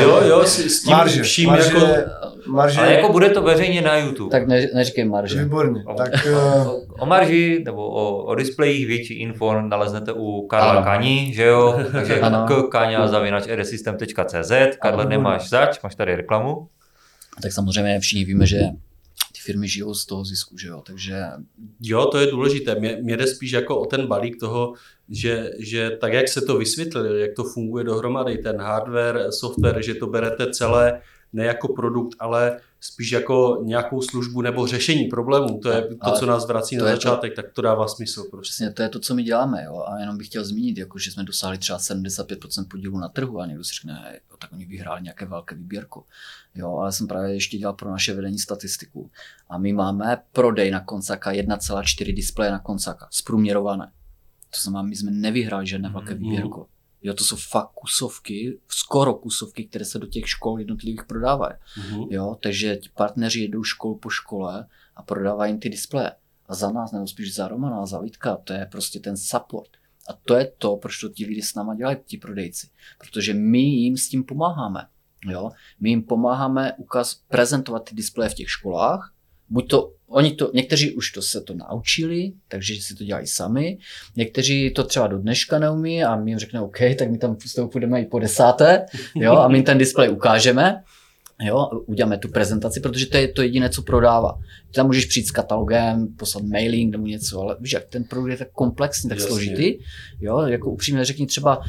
[SPEAKER 1] jo, jo, s, s tím
[SPEAKER 3] Marže,
[SPEAKER 1] vším
[SPEAKER 3] marže,
[SPEAKER 1] jako...
[SPEAKER 3] marže,
[SPEAKER 4] Ale jako bude to veřejně na YouTube.
[SPEAKER 2] Tak ne, neříkej marže.
[SPEAKER 3] výborně.
[SPEAKER 4] O-
[SPEAKER 3] Tak eh,
[SPEAKER 4] O, o marži nebo o, o displejích větší info naleznete u Karla
[SPEAKER 2] Ano.
[SPEAKER 4] Kani, že jo? Takže
[SPEAKER 2] Ano.
[SPEAKER 4] k kaňa zavinač edesystem.cz. Karle, nemáš zač, máš tady reklamu.
[SPEAKER 2] Tak samozřejmě všichni víme, že ty firmy žijou z toho zisku, že jo, takže
[SPEAKER 1] Jo, to je důležité. Mě, mě jde spíš jako o ten balík toho, že, že tak, jak se to vysvětlili, jak to funguje dohromady, ten hardware, software, že to berete celé ne jako produkt, ale spíš jako nějakou službu nebo řešení problémů. To je to,
[SPEAKER 2] Ale
[SPEAKER 1] co nás vrací na
[SPEAKER 2] je to-
[SPEAKER 1] začátek, tak to dává smysl. Prostě.
[SPEAKER 2] přesně to je to, co my děláme, jo, a jenom bych chtěl zmínit, jako, že jsme dosáhli třeba 75% podílu na trhu a někdo si řekne, "Hej, jo, tak oni vyhráli nějaké velké výběrko. Jo, ale jsem právě ještě dělal pro naše vedení statistiku a my máme prodej na koncaka 1,4 displeje na koncaka, zprůměrované. To znamená, my jsme nevyhráli žádné velké
[SPEAKER 1] Mhm.
[SPEAKER 2] výběrko. Jo, to jsou fakt kusovky, skoro kusovky, které se do těch škol jednotlivých prodávají.
[SPEAKER 1] Mhm.
[SPEAKER 2] Jo, takže ti partneři jedou školu po škole a prodávají jim ty displeje. A za nás, nebo spíš za Romana a za Vítka, to je prostě ten support. A to je to, proč to ti lidi s náma dělají, ti prodejci. Protože my jim s tím pomáháme. Jo? My jim pomáháme ukaz, prezentovat ty displeje v těch školách. Buď to, oni to, někteří už to se to naučili, takže si to dělají sami. Někteří to třeba do dneška neumí a my jim řekneme, OK, tak my tam s tou půjdeme i po desáté, jo, a my ten displej ukážeme. Jo, uděláme tu prezentaci, protože to je to jediné, co prodává. Ty tam můžeš přijít s katalogem, poslat mailing nebo něco, ale víš, jak ten produkt je tak komplexní, tak
[SPEAKER 1] Jasně.
[SPEAKER 2] složitý, jo, jako upřímně řekni třeba, uh,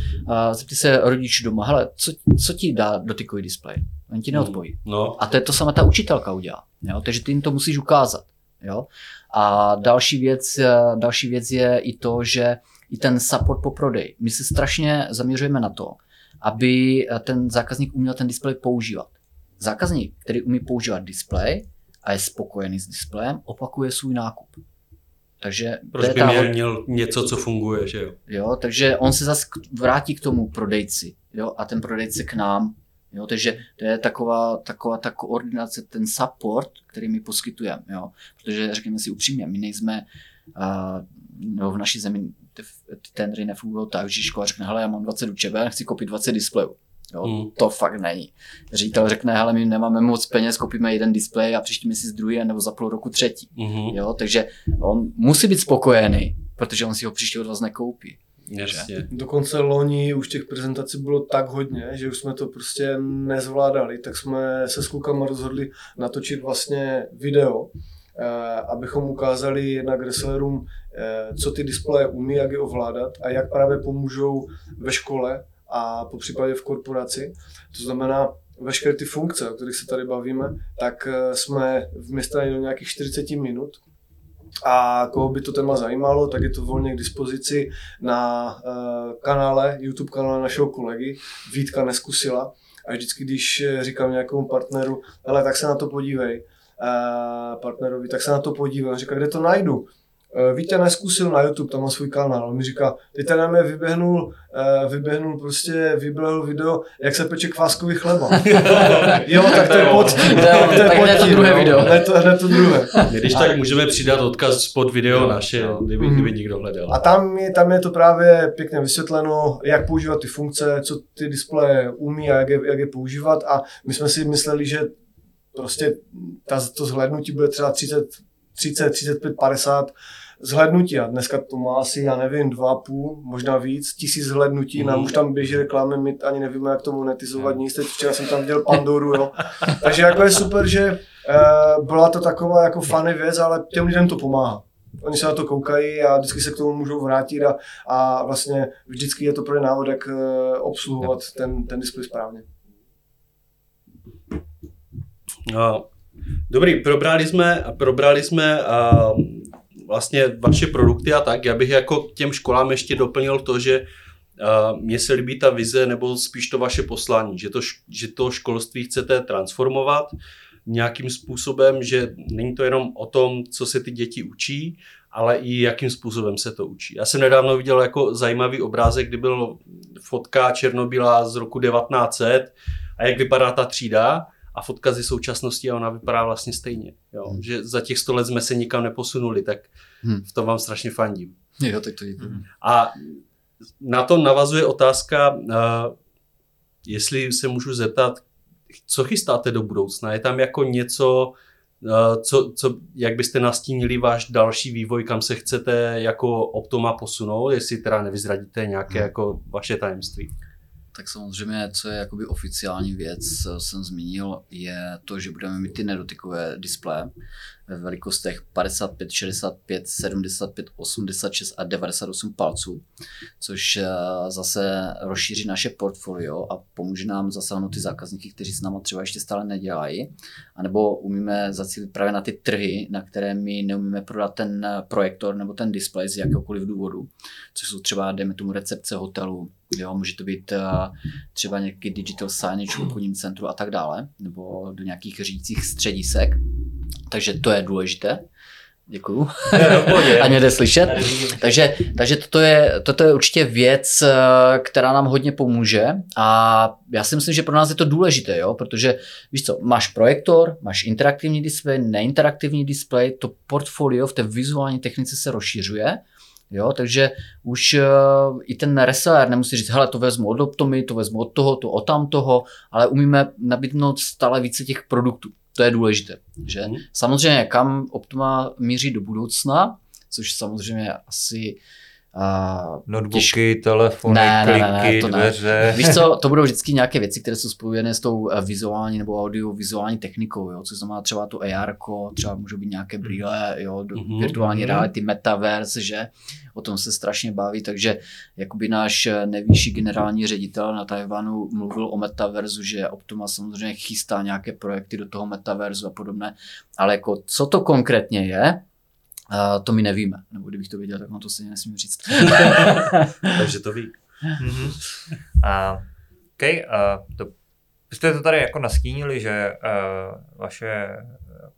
[SPEAKER 2] zeptej se rodičů doma, hele, co, co ti dá dotykový displej? On ti neodpoví.
[SPEAKER 1] No,
[SPEAKER 2] A to je to sama ta učitelka udělá. Jo? Takže ty jim to musíš ukázat. Jo? A další věc, eh, další věc je i to, že i ten support po prodeji. My se strašně zaměřujeme na to, aby ten zákazník uměl ten displej používat. Zákazník, který umí používat displej a je spokojený s displejem, opakuje svůj nákup. Takže
[SPEAKER 1] Proč by měl, měl něco, co funguje, že jo?
[SPEAKER 2] Jo, takže on se zase vrátí k tomu prodejci jo, a ten prodejce k nám. Jo, takže to je taková, taková ta koordinace, ten support, který my poskytujeme. Jo. Protože řekněme si upřímně, my nejsme uh, no, v naší zemi ty, ty tendry nefungují tak, že škola řekne, hele, já mám 20 učeben, chci koupit 20 displejů. Jo, mm. To fakt není. Ředitel řekne, hele, my nemáme moc peněz, koupíme jeden displej a příští měsíc druhý, nebo za půl roku třetí. Mm-hmm. Jo, takže on musí být spokojený, protože on si ho příští od vás nekoupí.
[SPEAKER 1] Jasně.
[SPEAKER 3] Dokonce loni už těch prezentací bylo tak hodně, že už jsme to prostě nezvládali, tak jsme se s klukama rozhodli natočit vlastně video, eh, abychom ukázali jednak resellerům, eh, co ty displeje umí, jak je ovládat a jak právě pomůžou ve škole a po případě v korporaci. To znamená, veškeré ty funkce, o kterých se tady bavíme, tak eh, jsme vměstnali do nějakých 40 minut. A koho by to téma zajímalo, tak je to volně k dispozici na uh, kanále, YouTube kanále našeho kolegy Vítka Neskusila. A vždycky, když eh, říkám nějakému partneru, ale tak se na to podívej, partnerovi, tak se na to podívej. On říká, kde to najdu? Eh, Vítě neskusil na YouTube, tam má svůj kanál, on mi říká, teď tady na mě vyběhnul, uh, vyběhnul prostě, vyběhl video, jak se peče kváskový chleba. jo, tak to je pod tím, to je pod tím, druhé video. Ne to, ne to druhé.
[SPEAKER 1] Když tak můžeme přidat odkaz pod video naše, kdyby,
[SPEAKER 3] Mhm.
[SPEAKER 1] kdyby někdo hledal.
[SPEAKER 3] A tam je, tam je to právě pěkně vysvětleno, jak používat ty funkce, co ty displeje umí a jak je, jak je používat a my jsme si mysleli, že prostě ta, to zhlédnutí bude třeba 30, 30, 35, 50 zhlédnutí a dneska to má asi, já nevím, dva půl, možná víc, tisíc zhlédnutí, mm. nám už tam běží reklamy, my ani nevíme, jak to monetizovat nic, teď včera jsem tam viděl Pandoru, jo. Takže jako je super, že uh, byla to taková jako funny věc, ale těm lidem to pomáhá. Oni se na to koukají a vždycky se k tomu můžou vrátit a, a vlastně vždycky je to pro ně návod, jak uh, obsluhovat ten, ten displej správně.
[SPEAKER 1] No, dobrý, probrali jsme, probrali jsme a vlastně vaše produkty a tak. Já bych jako těm školám ještě doplnil to, že uh, mně se líbí ta vize, nebo spíš to vaše poslání, že to, že to školství chcete transformovat nějakým způsobem, že není to jenom o tom, co se ty děti učí, ale i jakým způsobem se to učí. Já jsem nedávno viděl jako zajímavý obrázek, kdy byl fotka černobílá z roku 1900 a jak vypadá ta třída a fotka ze současnosti a ona vypadá vlastně stejně. Jo? Hmm. Že za těch 100 let jsme se nikam neposunuli, tak hmm. v tom vám strašně fandím.
[SPEAKER 2] Jo, tak to děkuji.
[SPEAKER 1] A na to navazuje otázka, uh, jestli se můžu zeptat, co chystáte do budoucna? Je tam jako něco, uh, co, co, jak byste nastínili váš další vývoj, kam se chcete jako Optoma posunout, jestli teda nevyzradíte nějaké hmm. jako vaše tajemství?
[SPEAKER 2] Tak samozřejmě, co je jakoby oficiální věc, jsem zmínil, je to, že budeme mít ty nedotykové displeje ve velikostech 55, 65, 75, 86 a 98 palců, což eh, zase rozšíří naše portfolio a pomůže nám zasáhnout ty zákazníky, kteří s námi třeba ještě stále nedělají, anebo umíme zacílit právě na ty trhy, na které my neumíme prodat ten projektor nebo ten displej z jakéhokoliv důvodu, což jsou třeba, dejme tomu, recepce hotelu, Jo, může to být uh, třeba nějaký digital signage v obchodním centru a tak dále, nebo do nějakých řídících středisek. Takže to je důležité. Děkuju. a mě jde slyšet. takže, takže toto, je, toto je určitě věc, která nám hodně pomůže a já si myslím, že pro nás je to důležité, jo? protože víš co, máš projektor, máš interaktivní displej, neinteraktivní displej, to portfolio v té vizuální technice se rozšiřuje Jo, takže už uh, i ten reseller nemusí říct, hele, to vezmu od Optomy, to vezmu od toho, to od tam toho, ale umíme nabídnout stále více těch produktů. To je důležité. Že? Mm. Samozřejmě, kam Optoma míří do budoucna, což samozřejmě asi
[SPEAKER 4] Uh, Notebooky, těž... telefony, ne, kliky, ne, ne, ne, to dveře.
[SPEAKER 2] Ne. Víš co, to budou vždycky nějaké věci, které jsou spojené s tou vizuální nebo audiovizuální technikou, jo, co znamená třeba to AR, třeba můžou být nějaké brýle, jo, mm-hmm. virtuální reality, metaverse, že o tom se strašně baví, takže jakoby náš nejvyšší generální ředitel na Tajvanu mluvil o metaverzu, že Optoma samozřejmě chystá nějaké projekty do toho metaverzu a podobné, ale jako co to konkrétně je, Uh, to my nevíme, nebo kdybych to věděl, tak vám to stejně nesmím říct.
[SPEAKER 1] Takže to ví.
[SPEAKER 4] Mm-hmm. A OK, uh, to, vy jste to tady jako nastínili, že uh, vaše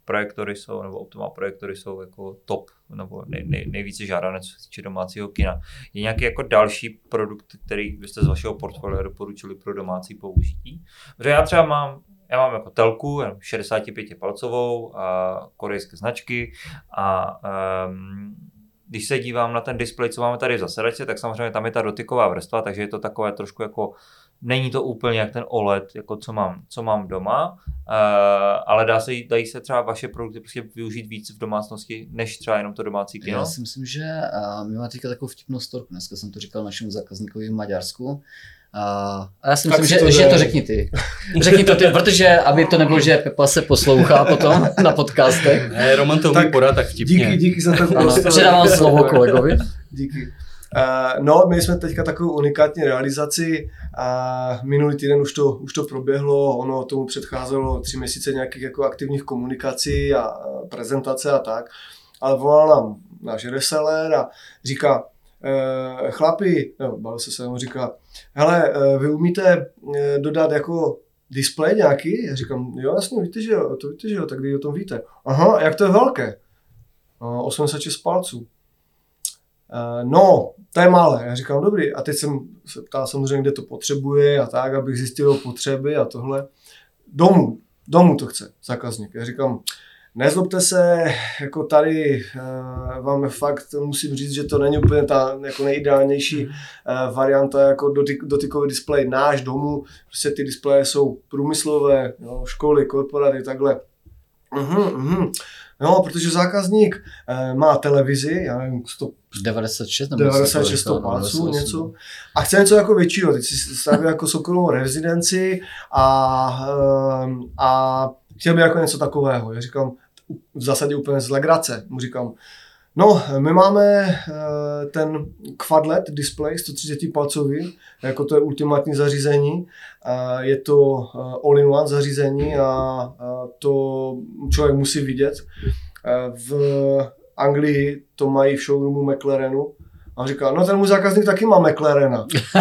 [SPEAKER 4] projektory jsou, nebo Optima projektory jsou jako top, nebo nej, nej, nejvíce žádané, co se týče domácího kina. Je nějaký jako další produkt, který byste z vašeho portfolia doporučili pro domácí použití? Protože já třeba mám já mám jako telku 65 palcovou a korejské značky a um, když se dívám na ten displej, co máme tady v zasedačce, tak samozřejmě tam je ta dotyková vrstva, takže je to takové trošku jako Není to úplně jak ten OLED, jako co mám, co mám doma, uh, ale dá se, dají se třeba vaše produkty prostě využít víc v domácnosti, než třeba jenom to domácí kino?
[SPEAKER 2] Já si myslím, že uh, my máme teďka takovou vtipnou storku. Dneska jsem to říkal našemu zákazníkovi v Maďarsku. A já si myslím, že, to že to řekni ty. Řekni to ty, protože aby to nebylo, že Pepa se poslouchá potom na podcastech.
[SPEAKER 1] Ne, Roman to umí podat tak vtipně.
[SPEAKER 3] Díky, díky za ten prostor.
[SPEAKER 2] Předávám slovo kolegovi.
[SPEAKER 3] Díky. Uh, no, my jsme teďka takovou unikátní realizaci a minulý týden už to, už to proběhlo, ono tomu předcházelo tři měsíce nějakých jako aktivních komunikací a prezentace a tak, ale volal nám náš reseller a říká, e, chlapi, no, bavil se se, on říká, hele, e, vy umíte e, dodat jako displej nějaký? Já říkám, jo, jasně, víte, že jo, to víte, že jo, tak vy o tom víte. Aha, jak to je velké? No, 86 palců. Eh, no, to je malé. Já říkám, dobrý. A teď jsem se ptal samozřejmě, kde to potřebuje a tak, abych zjistil potřeby a tohle. Domů, domů to chce zákazník. Já říkám, nezlobte se, jako tady uh, vám fakt musím říct, že to není úplně ta jako nejideálnější uh, varianta jako dotyk, dotykový displej náš domů. Prostě ty displeje jsou průmyslové, jo, školy, korporáty, takhle. Uhum, uhum. No, protože zákazník uh, má televizi, já nevím, 100,
[SPEAKER 2] 96 nebo
[SPEAKER 3] 96 palců, něco. A chce něco jako většího. Teď si staví jako soukromou rezidenci a, uh, a chtěl by jako něco takového. Já říkám, v zásadě úplně z legrace. Mu říkám, No, my máme uh, ten Quadlet display 130 palcový, jako to je ultimátní zařízení. Je to uh, all-in-one zařízení a to člověk musí vidět. Uh, v Anglii to mají v showroomu McLarenu a říká, no ten můj zákazník taky má McLarena.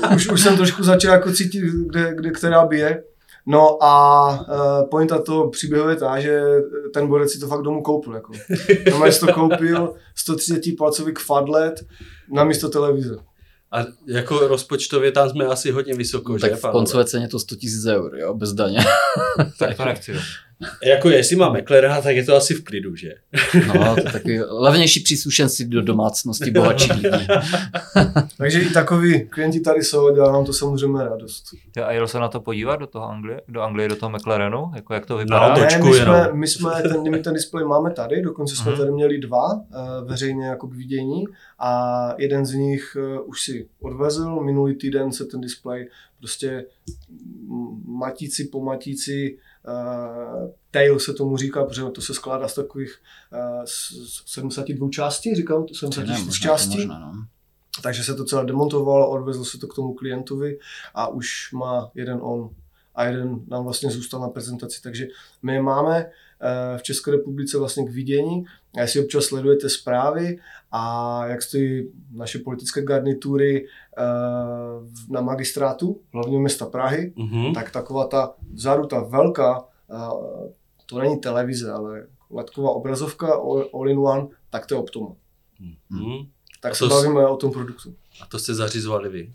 [SPEAKER 3] tak už, už jsem trošku začal jako cítit, kde, kde která bije. No a uh, pointa toho příběhu je ta, že ten borec si to fakt domů koupil. Jako. Normálně si to koupil, 130 palcový kvadlet na místo televize.
[SPEAKER 1] A jako rozpočtově tam jsme asi hodně vysoko,
[SPEAKER 2] no,
[SPEAKER 1] že?
[SPEAKER 2] Tak v koncové ceně to 100 000 eur, jo, bez daně.
[SPEAKER 4] tak to nechci.
[SPEAKER 1] Jako jestli má McLarena, tak je to asi v klidu, že?
[SPEAKER 2] No, to je takový levnější příslušenství do domácnosti bohatší lidí.
[SPEAKER 3] Takže i takový klienti tady jsou a dělá nám to samozřejmě radost.
[SPEAKER 4] A jel se na to podívat do toho Anglie, do Anglie, do toho McLarenu? Jako jak to vypadá?
[SPEAKER 3] No, ne, my, jsme, my, jsme ten, my ten displej máme tady, dokonce jsme mm. tady měli dva uh, veřejně jako k vidění a jeden z nich uh, už si odvezl, minulý týden se ten displej prostě matíci po matíci Uh, tail se tomu říká, protože to se skládá z takových uh, 72 částí, říkám, 74 částí. Možná, no. Takže se to celé demontovalo, odvezlo se to k tomu klientovi a už má jeden on a jeden nám vlastně zůstal na prezentaci. Takže my máme v České republice vlastně k vidění. A jestli občas sledujete zprávy a jak stojí naše politické garnitury na magistrátu hlavního města Prahy, mm-hmm. tak taková ta vzadu, ta velká, to není televize, ale letková obrazovka all in one, tak to je Optoma. Mm-hmm. Tak se bavíme o tom produktu.
[SPEAKER 1] A to jste zařizovali vy?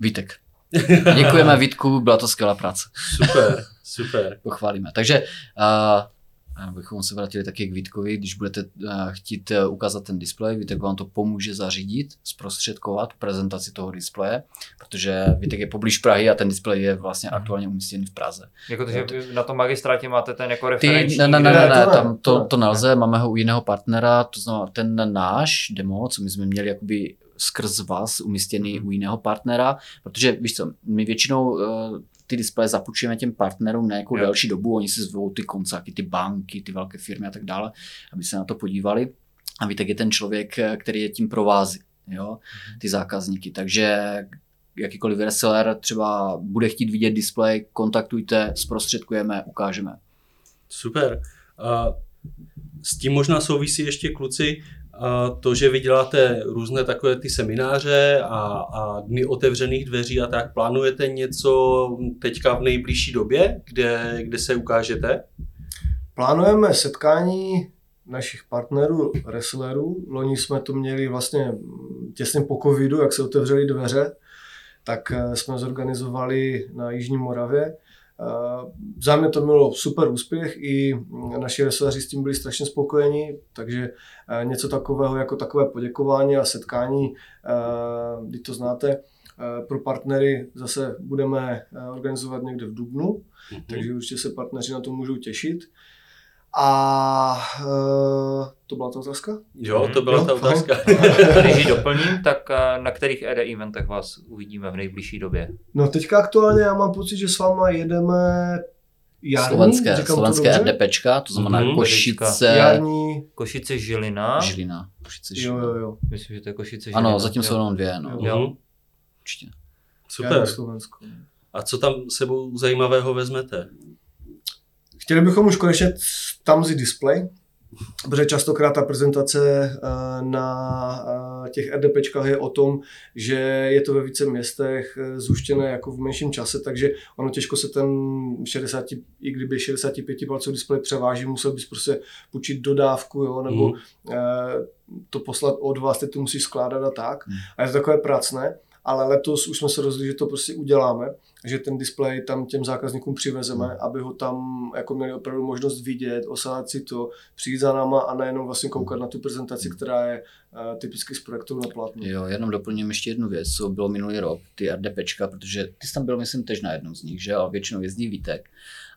[SPEAKER 2] Vítek. Děkujeme Vítku, byla to skvělá práce.
[SPEAKER 1] Super, super.
[SPEAKER 2] Pochválíme. Takže uh, abychom se vrátili taky k Vítkovi, když budete chtít e, ukázat ten displej, Vítek vám to pomůže zařídit, zprostředkovat prezentaci toho displeje, protože Vítek je poblíž Prahy a ten displej je vlastně mhm. aktuálně umístěný v Praze.
[SPEAKER 4] Jako to, že na tom magistrátě máte ten jako referenční...
[SPEAKER 2] Ty, ne, ne, ne, ne, tam to, to nelze, máme ho u jiného partnera, to znamená ten náš demo, co my jsme měli jakoby skrz vás umístěný u jiného partnera, protože víš co, my většinou uh, ty displeje zapůjčujeme těm partnerům na nějakou delší dobu, oni si zvou ty koncáky, ty banky, ty velké firmy a tak dále, aby se na to podívali. A víte, je ten člověk, eh, který je tím provází, jo, mhm. ty zákazníky. Takže jakýkoliv reseller třeba bude chtít vidět displej, kontaktujte, zprostředkujeme, ukážeme.
[SPEAKER 1] Super. Uh, s tím možná souvisí ještě kluci, to, že vy děláte různé takové ty semináře a, a dny otevřených dveří a tak, plánujete něco teďka v nejbližší době, kde, kde se ukážete?
[SPEAKER 3] Plánujeme setkání našich partnerů, wrestlerů. Loni jsme to měli vlastně těsně po covidu, jak se otevřely dveře, tak eh, jsme zorganizovali na Jižní Moravě. Eh, za mě to mělo super úspěch, i naši wrestleri s tím byli strašně spokojeni, takže eh, něco takového jako takové poděkování a setkání, kdy to znáte, pro partnery zase budeme organizovat někde v Dubnu, mm-hmm. takže určitě se partneři na to můžou těšit. A uh, to byla ta otázka?
[SPEAKER 1] Jo, to byla jo, ta otázka.
[SPEAKER 4] Když ji doplním, tak eh, na kterých ED eventech vás uvidíme v nejbližší době?
[SPEAKER 3] No teďka aktuálně já mám pocit, že s váma jedeme
[SPEAKER 2] Jarní, slovenské, slovenské RDPčka, to znamená mm-hmm. Košice,
[SPEAKER 3] Jarní,
[SPEAKER 4] Košice, Žilina.
[SPEAKER 2] Žilina. Košice, Žilina.
[SPEAKER 3] Jo, jo, jo.
[SPEAKER 4] Myslím, že to je Košice, Žilina.
[SPEAKER 2] Ano, zatím jsou jenom dvě. No.
[SPEAKER 4] Jo. jo.
[SPEAKER 2] Určitě.
[SPEAKER 1] Super. A co tam sebou zajímavého vezmete?
[SPEAKER 3] Chtěli bychom už konečně tam vzít display, protože častokrát ta prezentace eh, na eh, těch RDPčkách je o tom, že je to ve více městech eh, zúštěné jako v menším čase, takže ono těžko se ten 60, i kdyby 65 palcový displej převáží, musel bys prostě půjčit dodávku, jo, nebo mm. to poslat od vás, ty to musíš skládat a tak. Mm. A je to takové pracné ale letos už jsme se rozhodli, že to prostě uděláme, že ten displej tam těm zákazníkům přivezeme, hmm. aby ho tam jako měli opravdu možnost vidět, osahat si to, přijít za náma a nejenom vlastně koukat na tu prezentaci, která je uh, typicky z projektu na plátnu.
[SPEAKER 2] Jo, jenom doplním ještě jednu věc, co bylo minulý rok, ty RDPčka, protože ty jsi tam byl, myslím, tež na jednom z nich, že, a většinou jezdí Vítek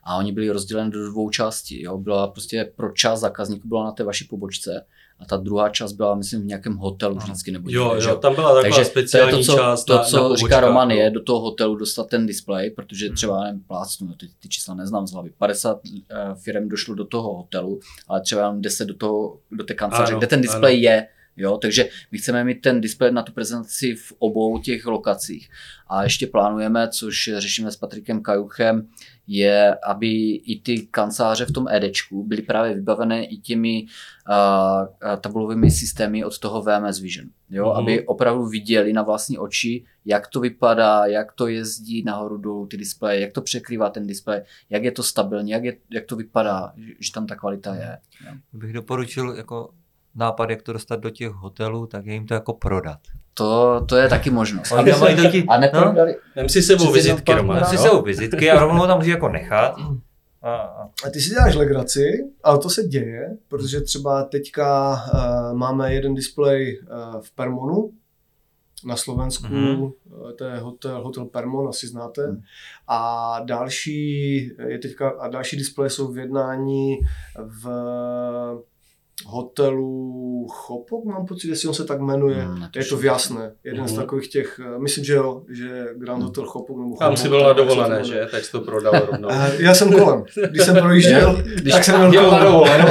[SPEAKER 2] a oni byli rozděleni do dvou částí. Jo. Byla prostě pro část zákazníků byla na té vaší pobočce a ta druhá část byla, myslím, v nějakém hotelu vždycky. Nebo
[SPEAKER 1] jo, jo, tam byla taková Takže speciální
[SPEAKER 2] to je to, co,
[SPEAKER 1] část
[SPEAKER 2] to,
[SPEAKER 1] na,
[SPEAKER 2] co
[SPEAKER 1] na
[SPEAKER 2] říká Roman, je do toho hotelu dostat ten display, protože hmm. třeba, nevím, plácnu, ty, ty čísla neznám z hlavy, 50 uh, firm došlo do toho hotelu, ale třeba jenom 10 do, toho, do té kanceláře, kde ten display ano. je, Jo, takže my chceme mít ten displej na tu prezentaci v obou těch lokacích. A ještě plánujeme, což řešíme s Patrikem Kajuchem, je, aby i ty kanceláře v tom EDčku byly právě vybavené i těmi uh, tabulovými systémy od toho VMS Vision. Jo, mm-hmm. aby opravdu viděli na vlastní oči, jak to vypadá, jak to jezdí nahoru dolů ty displeje, jak to překrývá ten displej, jak je to stabilní, jak, je, jak to vypadá, že tam ta kvalita je. Jo.
[SPEAKER 4] Bych doporučil jako nápad, jak to dostat do těch hotelů, tak je jim to jako prodat.
[SPEAKER 2] To, to je taky možnost.
[SPEAKER 4] Oni tam mají taky,
[SPEAKER 2] a neprodali.
[SPEAKER 1] No, Vem si sebou vizitky, Roman.
[SPEAKER 4] Vem si sebou vizitky a rovnou tam může jako nechat.
[SPEAKER 3] A, a ty si děláš legraci, ale to se děje, protože třeba teďka uh, máme jeden displej uh, v Permonu, na Slovensku, mm-hmm. to je hotel, hotel Permon, asi znáte. Mm. A další, je teďka, a další displeje jsou v jednání v hotelu Chopok, mám pocit, jestli on se tak jmenuje. Hmm, je to v Jasné. Jeden mm. z mhm. takových těch, eh, myslím, že jo, že Grand Hotel Chopok nebo
[SPEAKER 1] Tam si byl na dovolené, že? Tak jsi to prodal rovnou.
[SPEAKER 3] Eh, já jsem kolem. Když jsem projížděl, když tak jsem byl kolem.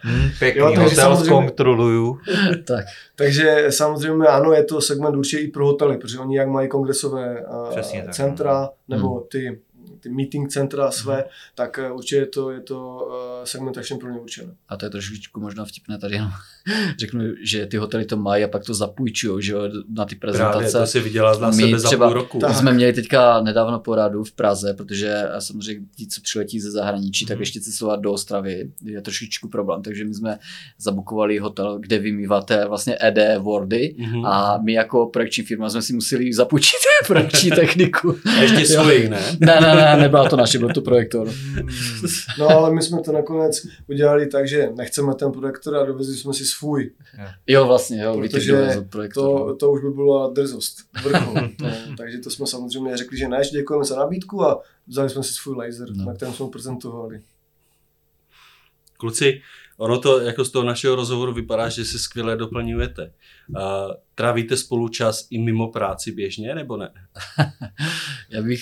[SPEAKER 4] Hmm, pěkný jo, hotel zkontroluju.
[SPEAKER 2] tak.
[SPEAKER 3] Takže samozřejmě ano, je to segment určitě i pro hotely, protože oni jak mají kongresové uh, centra, tak. nebo hmm. ty ty meeting centra své, hmm. tak eh, určitě je to, je to eh, segmentačně pro ně určené.
[SPEAKER 2] A to je trošičku možná vtipné tady jenom řeknu, že ty hotely to mají a pak to zapůjčují že na ty prezentace. Právě,
[SPEAKER 1] to si viděla na sebe za půl roku.
[SPEAKER 2] Tak. jsme měli teďka nedávno poradu v Praze, protože samozřejmě ti, co přiletí ze zahraničí, mm. tak mhm. ještě cestovat do Ostravy je trošičku problém, takže my jsme zabukovali hotel, kde vymýváte vlastně ED Wordy mm. a my jako projekční firma jsme si museli zapůjčit projekční techniku.
[SPEAKER 1] A ještě svoji, ne?
[SPEAKER 2] ne, ne, ne, nebyla to naše, byl to projektor.
[SPEAKER 3] No ale my jsme to nakonec udělali tak, že nechceme ten projektor a dovezli jsme si svůj.
[SPEAKER 2] Jo, vlastně, jo,
[SPEAKER 3] Protože projektor, to, to už by byla drzost. no, takže to jsme samozřejmě řekli, že ne, že děkujeme za nabídku a vzali jsme si svůj laser, no. na kterém jsme prezentovali.
[SPEAKER 1] Kluci, ono to jako z toho našeho rozhovoru vypadá, že si skvěle doplňujete. Uh, trávíte spolu čas i mimo práci běžně, nebo ne?
[SPEAKER 2] Já bych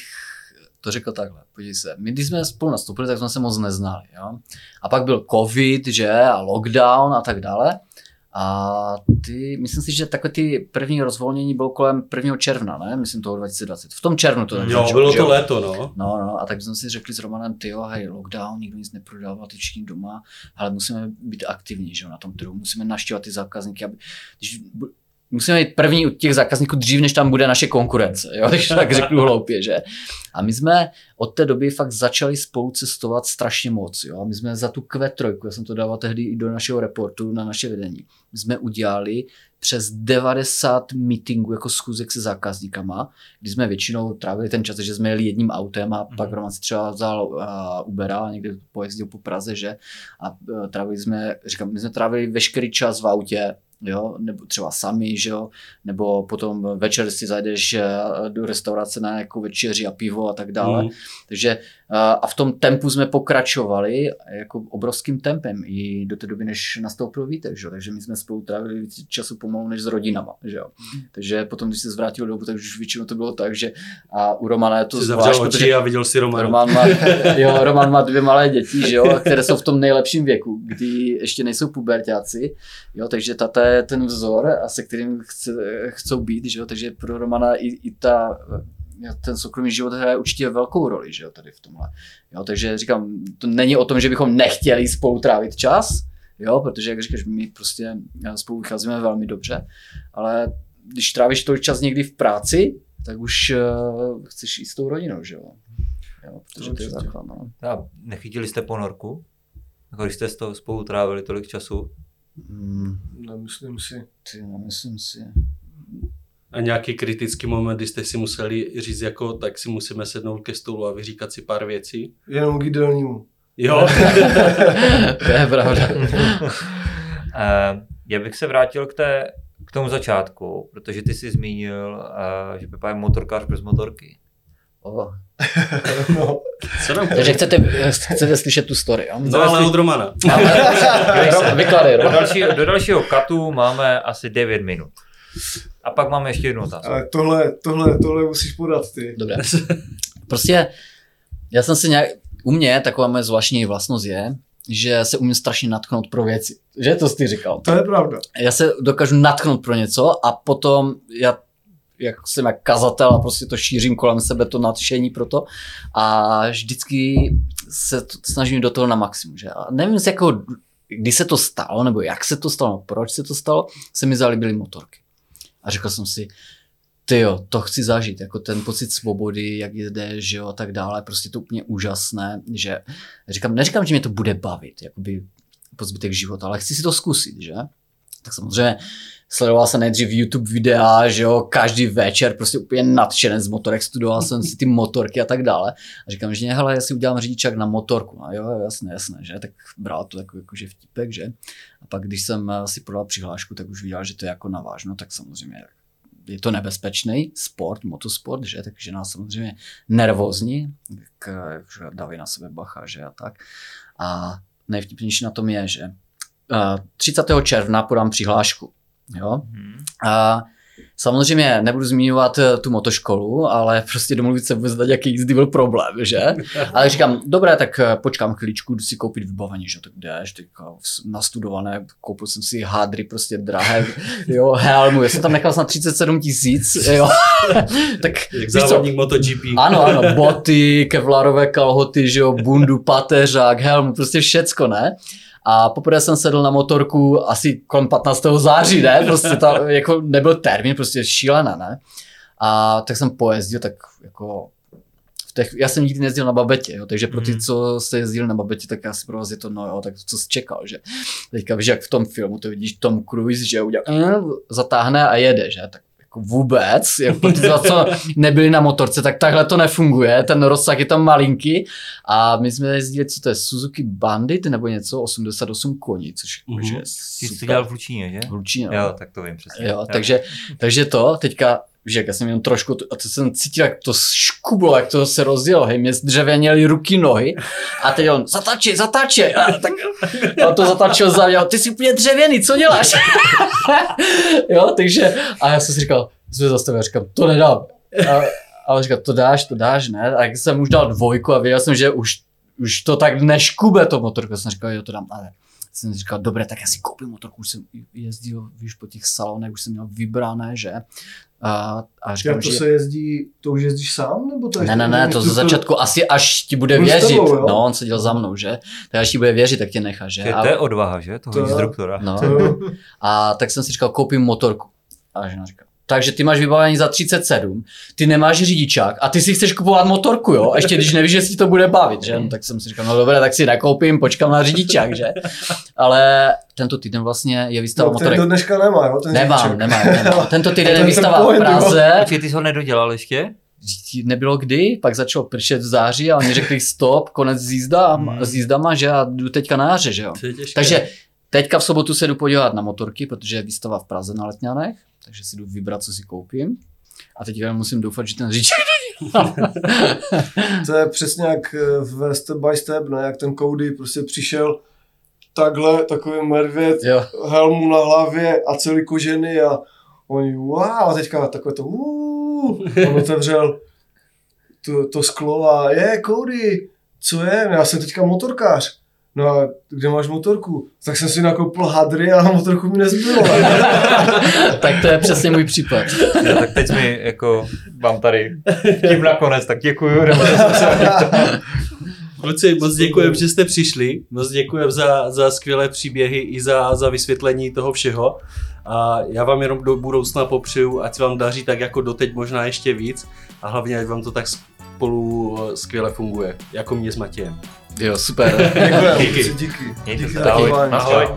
[SPEAKER 2] to řekl takhle, podívej se, my když jsme spolu nastoupili, tak jsme se moc neznali, jo? A pak byl covid, že, a lockdown a tak dále. A ty, myslím si, že takové ty první rozvolnění bylo kolem 1. června, ne? Myslím toho 2020. V tom červnu to
[SPEAKER 1] Jo,
[SPEAKER 2] začalo,
[SPEAKER 1] bylo to
[SPEAKER 2] jo?
[SPEAKER 1] léto, no.
[SPEAKER 2] No, no, a tak jsme si řekli s Romanem, ty jo, hej, lockdown, nikdo nic neprodával, ty všichni doma, ale musíme být aktivní, že jo, na tom trhu, musíme naštěvat ty zákazníky, aby, když, musíme být první u těch zákazníků dřív, než tam bude naše konkurence, jo, když tak řeknu hloupě, že? A my jsme od té doby fakt začali spolu cestovat strašně moc, jo, a my jsme za tu Q3, já jsem to dával tehdy i do našeho reportu na naše vedení, my jsme udělali přes 90 meetingů jako schůzek se zákazníkama, kdy jsme většinou trávili ten čas, že jsme jeli jedním autem a pak
[SPEAKER 4] Mhm.
[SPEAKER 2] Roman si třeba vzal uh, Ubera a někde pojezdil po Praze, že? A uh, trávili jsme, říkám, my jsme trávili veškerý čas v autě, jo, nebo třeba sami, že jo, nebo potom večer si zajdeš eh, do restaurace na nějakou večeři a pivo a tak dále.
[SPEAKER 1] Mm.
[SPEAKER 2] Takže eh, a v tom tempu jsme pokračovali jako obrovským tempem i do té doby, než nastoupil Vítek, že? jo. takže my jsme spolu trávili víc času pomalu než s rodinama. Že? jo. Takže potom, když se zvrátil domů, tak už většinou to bylo tak, že a u Romana je to
[SPEAKER 1] Jsi
[SPEAKER 2] zvlášť,
[SPEAKER 1] oči a viděl si Romana.
[SPEAKER 2] Roman má, jo, Roman má dvě malé děti, že jo, které jsou v tom nejlepším věku, kdy ještě nejsou pubertáci, jo, takže tata je ten vzor, a se kterým chce, chcou být, že jo, takže pro Romana i, i ta, ten soukromý život hraje určitě velkou roli, že jo, tady v tomhle. Jo, takže říkám, to není o tom, že bychom nechtěli spolu trávit čas, jo, protože jak říkáš, my prostě spolu vycházíme velmi dobře, ale když trávíš tolik čas někdy v práci, tak už uh, chceš jít s tou rodinou, že jo. jo protože to je
[SPEAKER 3] Určitě.
[SPEAKER 2] základ, no.
[SPEAKER 4] A nechytili jste ponorku? Jako když jste s toho spolu trávili tolik času?
[SPEAKER 2] Mm,
[SPEAKER 3] Nemyslím si.
[SPEAKER 2] ty, no, myslím si.
[SPEAKER 1] A nějaký kritický moment, kdy jste si museli říct, jako tak si musíme sednout ke stolu a vyříkat si pár věcí.
[SPEAKER 3] Jenom k jídelnímu.
[SPEAKER 1] Jo,
[SPEAKER 2] to je pravda.
[SPEAKER 4] Eh, Já bych se vrátil k, té, k tomu začátku, protože ty jsi zmínil, eh, že Pepa je motorkář bez motorky.
[SPEAKER 2] O,
[SPEAKER 3] no.
[SPEAKER 1] Co
[SPEAKER 2] takže chcete, chcete slyšet tu story, jo?
[SPEAKER 1] No ale od Romana.
[SPEAKER 2] Vykladej,
[SPEAKER 4] Do dalšího, do dalšího katu máme asi 9 minut. A pak máme ještě jednu otázku.
[SPEAKER 3] Ale tohle, tohle, tohle musíš podat ty.
[SPEAKER 2] Dobré. Prostě já jsem si nějak, u mě taková moje zvláštní vlastnost je, že se umím strašně natknout pro věci. Že to jsi ty říkal?
[SPEAKER 3] To je pravda.
[SPEAKER 2] já se dokážu natknout pro něco a potom já jak jsem jak kazatel a prostě to šířím kolem sebe, to nadšení pro to a vždycky se to snažím do toho na maximum, že? A nevím, z jakého, kdy se to stalo, nebo jak se to stalo, proč se to stalo, se mi zalíbily motorky. A řekl jsem si, ty jo, to chci zažít, jako ten pocit svobody, jak jede, že jo, a tak dále, prostě to úplně úžasné, že říkám, neříkám, že mě to bude bavit, jakoby po zbytek života, ale chci si to zkusit, že? Tak samozřejmě sledoval jsem nejdřív YouTube videa, že jo, každý večer prostě úplně nadšený z motorek, studoval jsem si ty motorky a tak dále. A říkám, že hele, já si udělám řidičák na motorku. No jo, jasné, jasné, že? Tak bral to jako, jako že vtipek, že? A pak, když jsem eh, si podal přihlášku, tak už viděl, že to je jako navážno, tak samozřejmě je to nebezpečný sport, motosport, že? Takže nás samozřejmě nervózní, jak, jak dávají na sebe bacha, že? A tak. A nejvtipnější na tom je, že eh, 30. června podám přihlášku. Jo?
[SPEAKER 4] Hmm.
[SPEAKER 2] A samozřejmě nebudu zmiňovat eh, tu motoškolu, ale prostě domluvit se vůbec na nějaký jízdy byl problém, že? Ale říkám, dobré, tak eh, počkám chvíličku, jdu si koupit vybavení, že tak jdeš, tak eh, nastudované, koupil jsem si hádry prostě drahé, jo, helmu, já jsem tam nechal snad 37 tisíc, jo. tak
[SPEAKER 1] Jak závodník MotoGP.
[SPEAKER 2] ano, ano, boty, kevlarové kalhoty, že jo, bundu, pateřák, helmu, prostě všecko, ne? A poprvé jsem sedl na motorku asi kolem 15. září, ne? Prostě to jako nebyl termín, prostě šílená, ne? A tak jsem pojezdil, tak jako v těch, já jsem nikdy nejezdil na babetě, jo, takže pro ty,
[SPEAKER 4] Mhm.
[SPEAKER 2] co se jezdili na babetě, tak asi pro vás je to, no jo, tak co jsi čekal, že? Teďka víš, jak v tom filmu to vidíš Tom Cruise, že udělá, mm, zatáhne a jede, že? Tak vůbec, jako ty, co nebyli na motorce, tak takhle to nefunguje, ten rozsah je tam malinký a my jsme jezdili, co to je, Suzuki Bandit nebo něco, 88 koní, což
[SPEAKER 1] Mhm.
[SPEAKER 2] mm-hmm. je
[SPEAKER 4] Ty jsi to
[SPEAKER 2] super.
[SPEAKER 4] dělal v Lučíně, že?
[SPEAKER 2] V Lučíně, no.
[SPEAKER 4] Jo, tak to vím přesně.
[SPEAKER 2] Jo, takže, takže to, teďka, jak já jsem jenom trošku, a to jsem cítil, jak to škublo, jak to se rozjelo, hej, mě zdřevěněly ruky, nohy a teď on, zatáčej, zatáčej, a tak a to zatáčel za mě, ty jsi úplně dřevěný, co děláš? jo, takže, a já jsem si říkal, jsme zastavili, říkám, to nedám. A, a on říkal, to dáš, to dáš, ne? A jsem už dal dvojku a věděl jsem, že už, už to tak neškube to motorku, jsem říkal, jo, to dám, ale jsem říkal, dobré, tak já si koupím motorku, už jsem jezdil, víš, po těch salonech, už jsem měl vybrané, že? A, a říkám,
[SPEAKER 3] to
[SPEAKER 2] že...
[SPEAKER 3] se jezdí, to už jezdíš sám? Nebo to
[SPEAKER 2] Ne, ne, ne, to ze začátku asi až ti bude věřit.
[SPEAKER 3] tebou, jo?
[SPEAKER 2] No, on seděl za mnou, že? Tak až ti bude věřit, tak tě nechá, že? A-
[SPEAKER 4] to je odvaha, že? Toho
[SPEAKER 3] To je-
[SPEAKER 4] instruktora.
[SPEAKER 2] No.
[SPEAKER 3] To,
[SPEAKER 2] A tak jsem si říkal, koupím motorku. A žena říká, takže ty máš vybavení za 37, ty nemáš řidičák a ty si chceš kupovat motorku, jo? A ještě když nevíš, že si to bude bavit, že? No, tak jsem si říkal, no dobré, tak si nakoupím, počkám na řidičák, že? Ale tento týden vlastně je výstava
[SPEAKER 3] no, ten
[SPEAKER 2] motorek.
[SPEAKER 3] do dneška nemá, jo? Ten
[SPEAKER 2] Nemám,
[SPEAKER 3] řidičák.
[SPEAKER 2] nemám, nemám. Tento týden je výstava
[SPEAKER 3] ten
[SPEAKER 2] v. Praze.
[SPEAKER 4] Počkej, ty jsi ho nedodělal ještě?
[SPEAKER 2] Nebylo kdy, pak začalo pršet v září a oni řekli stop, konec s,
[SPEAKER 1] Hmm.
[SPEAKER 2] s jízdama, že a jdu teďka na jaře, že jo. Takže teďka v sobotu se jdu podívat na motorky, protože je výstava v Praze na Letňanech, takže si jdu vybrat, co si koupím. A teďka musím doufat, že ten řidičák
[SPEAKER 3] To je přesně jak eh, v step by step, ne? Jak ten Cody prostě přišel takhle, takový medvěd,
[SPEAKER 2] Jo,
[SPEAKER 3] helmu na hlavě a celý kožený a oni wow, a teďka takové to uh, on otevřel to, to sklo a je Cody, co je, já jsem teďka motorkář. No a kde máš motorku? Tak jsem si nakoupil hadry a motorku mi nezbylo.
[SPEAKER 2] tak to je přesně můj případ.
[SPEAKER 4] No, tak teď mi jako mám tady tím nakonec, tak děkuju.
[SPEAKER 1] Kluci, moc děkujem, že jste přišli. Moc děkujem za, za skvělé příběhy i za, za vysvětlení toho všeho. A já vám jenom do budoucna popřeju, ať se vám daří tak jako doteď možná ještě víc a hlavně, ať vám to tak spolu eh, skvěle funguje, jako mě s Matějem.
[SPEAKER 2] Jo, super.
[SPEAKER 3] Děkujem,
[SPEAKER 1] Díky.
[SPEAKER 3] díky. díky.
[SPEAKER 4] Mějte
[SPEAKER 3] díky
[SPEAKER 4] se,
[SPEAKER 3] za
[SPEAKER 4] ahoj.
[SPEAKER 3] pozvání.
[SPEAKER 1] Ahoj.
[SPEAKER 3] Čau.